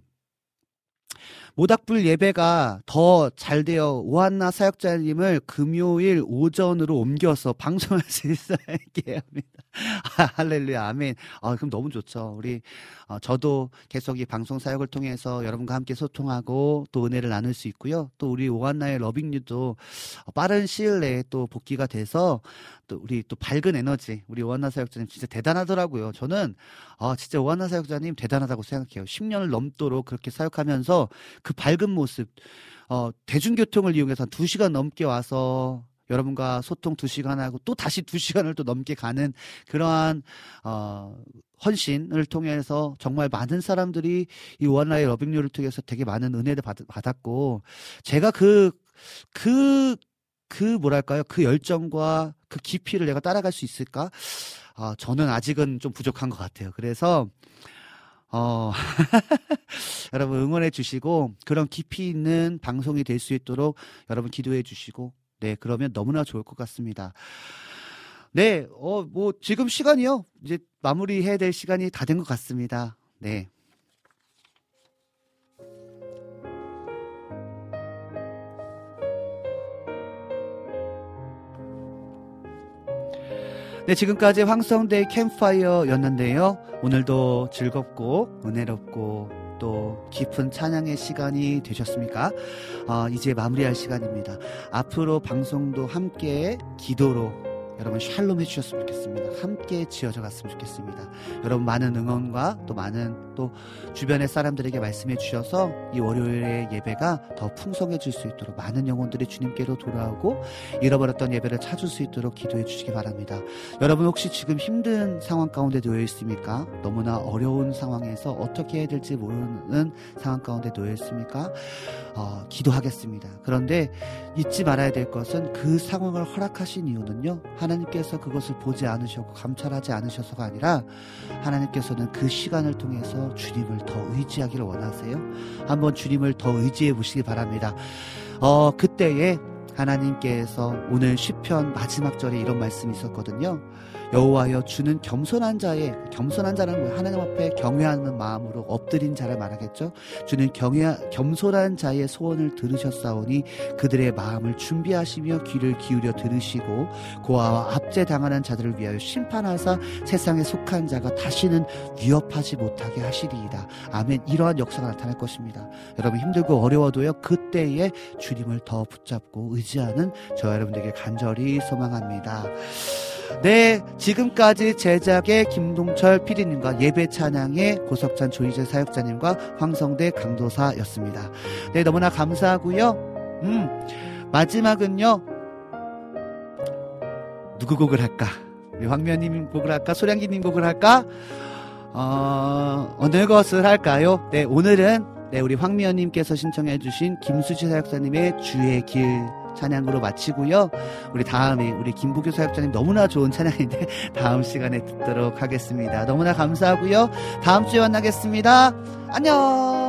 모닥불 예배가 더 잘 되어 오한나 사역자님을 금요일 오전으로 옮겨서 방송할 수 있어야게 합니다. 아, 할렐루야, 아멘. 아, 그럼 너무 좋죠. 우리, 어, 저도 계속 이 방송 사역을 통해서 여러분과 함께 소통하고 또 은혜를 나눌 수 있고요. 또 우리 오한나의 러빙유도 빠른 시일 내에 또 복귀가 돼서 또 우리 또 밝은 에너지, 우리 오한나 사역자님 진짜 대단하더라고요. 저는, 아, 진짜 오한나 사역자님 대단하다고 생각해요. 10년을 넘도록 그렇게 사역하면서 그 밝은 모습, 어, 대중교통을 이용해서 한 2시간 넘게 와서 여러분과 소통 2시간 하고 또 다시 2시간을 또 넘게 가는 그러한 어 헌신을 통해서 정말 많은 사람들이 이 원라의 러빙유를 통해서 되게 많은 은혜를 받, 받았고 제가 그 그, 그 뭐랄까요? 그 열정과 그 깊이를 내가 따라갈 수 있을까? 아, 저는 아직은 좀 부족한 것 같아요. 그래서, 어, 여러분 응원해 주시고, 그런 깊이 있는 방송이 될 수 있도록 여러분 기도해 주시고, 네, 그러면 너무나 좋을 것 같습니다. 네, 어, 뭐, 지금 시간이요. 이제 마무리해야 될 시간이 다 된 것 같습니다. 네. 네, 지금까지 황성대 캠파이어였는데요. 오늘도 즐겁고 은혜롭고 또 깊은 찬양의 시간이 되셨습니까? 어, 이제 마무리할 시간입니다. 앞으로 방송도 함께 기도로 여러분 샬롬 해주셨으면 좋겠습니다. 함께 지어져 갔으면 좋겠습니다. 여러분 많은 응원과 또 많은 또 주변의 사람들에게 말씀해 주셔서 이 월요일의 예배가 더 풍성해질 수 있도록 많은 영혼들이 주님께로 돌아오고 잃어버렸던 예배를 찾을 수 있도록 기도해 주시기 바랍니다. 여러분 혹시 지금 힘든 상황 가운데 놓여 있습니까? 너무나 어려운 상황에서 어떻게 해야 될지 모르는 상황 가운데 놓여 있습니까? 어, 기도하겠습니다. 그런데 잊지 말아야 될 것은 그 상황을 허락하신 이유는요. 하나님께서 그것을 보지 않으셨고 감찰하지 않으셔서가 아니라 하나님께서는 그 시간을 통해서 주님을 더 의지하기를 원하세요. 한번 주님을 더 의지해 보시기 바랍니다. 어, 그때에 하나님께서 오늘 시편 마지막 절에 이런 말씀이 있었거든요. 여호와여 주는 겸손한 자의 겸손한 자는 뭐 하나님 앞에 경외하는 마음으로 엎드린 자를 말하겠죠. 주는 경외 겸손한 자의 소원을 들으셨사오니 그들의 마음을 준비하시며 귀를 기울여 들으시고 고아와 압제 당하는 자들을 위하여 심판하사 세상에 속한 자가 다시는 위협하지 못하게 하시리이다. 아멘. 이러한 역사가 나타날 것입니다. 여러분 힘들고 어려워도요 그때에 주님을 더 붙잡고 의지하는 저 여러분들에게 간절히 소망합니다. 네, 지금까지 제작의 김동철 PD님과 예배 찬양의 고석찬 조이재 사역자님과 황성대 강도사였습니다. 네, 너무나 감사하고요. 음, 마지막은요. 누구 곡을 할까? 우리 황면님 곡을 할까? 소량기님 곡을 할까? 어, 어느 것을 할까요? 네, 오늘은 네, 우리 황미연님께서 신청해주신 김수지 사역사님의 주의 길 찬양으로 마치고요. 우리 다음에 우리 김부교 사역자님 너무나 좋은 찬양인데 다음 시간에 듣도록 하겠습니다. 너무나 감사하고요. 다음 주에 만나겠습니다. 안녕.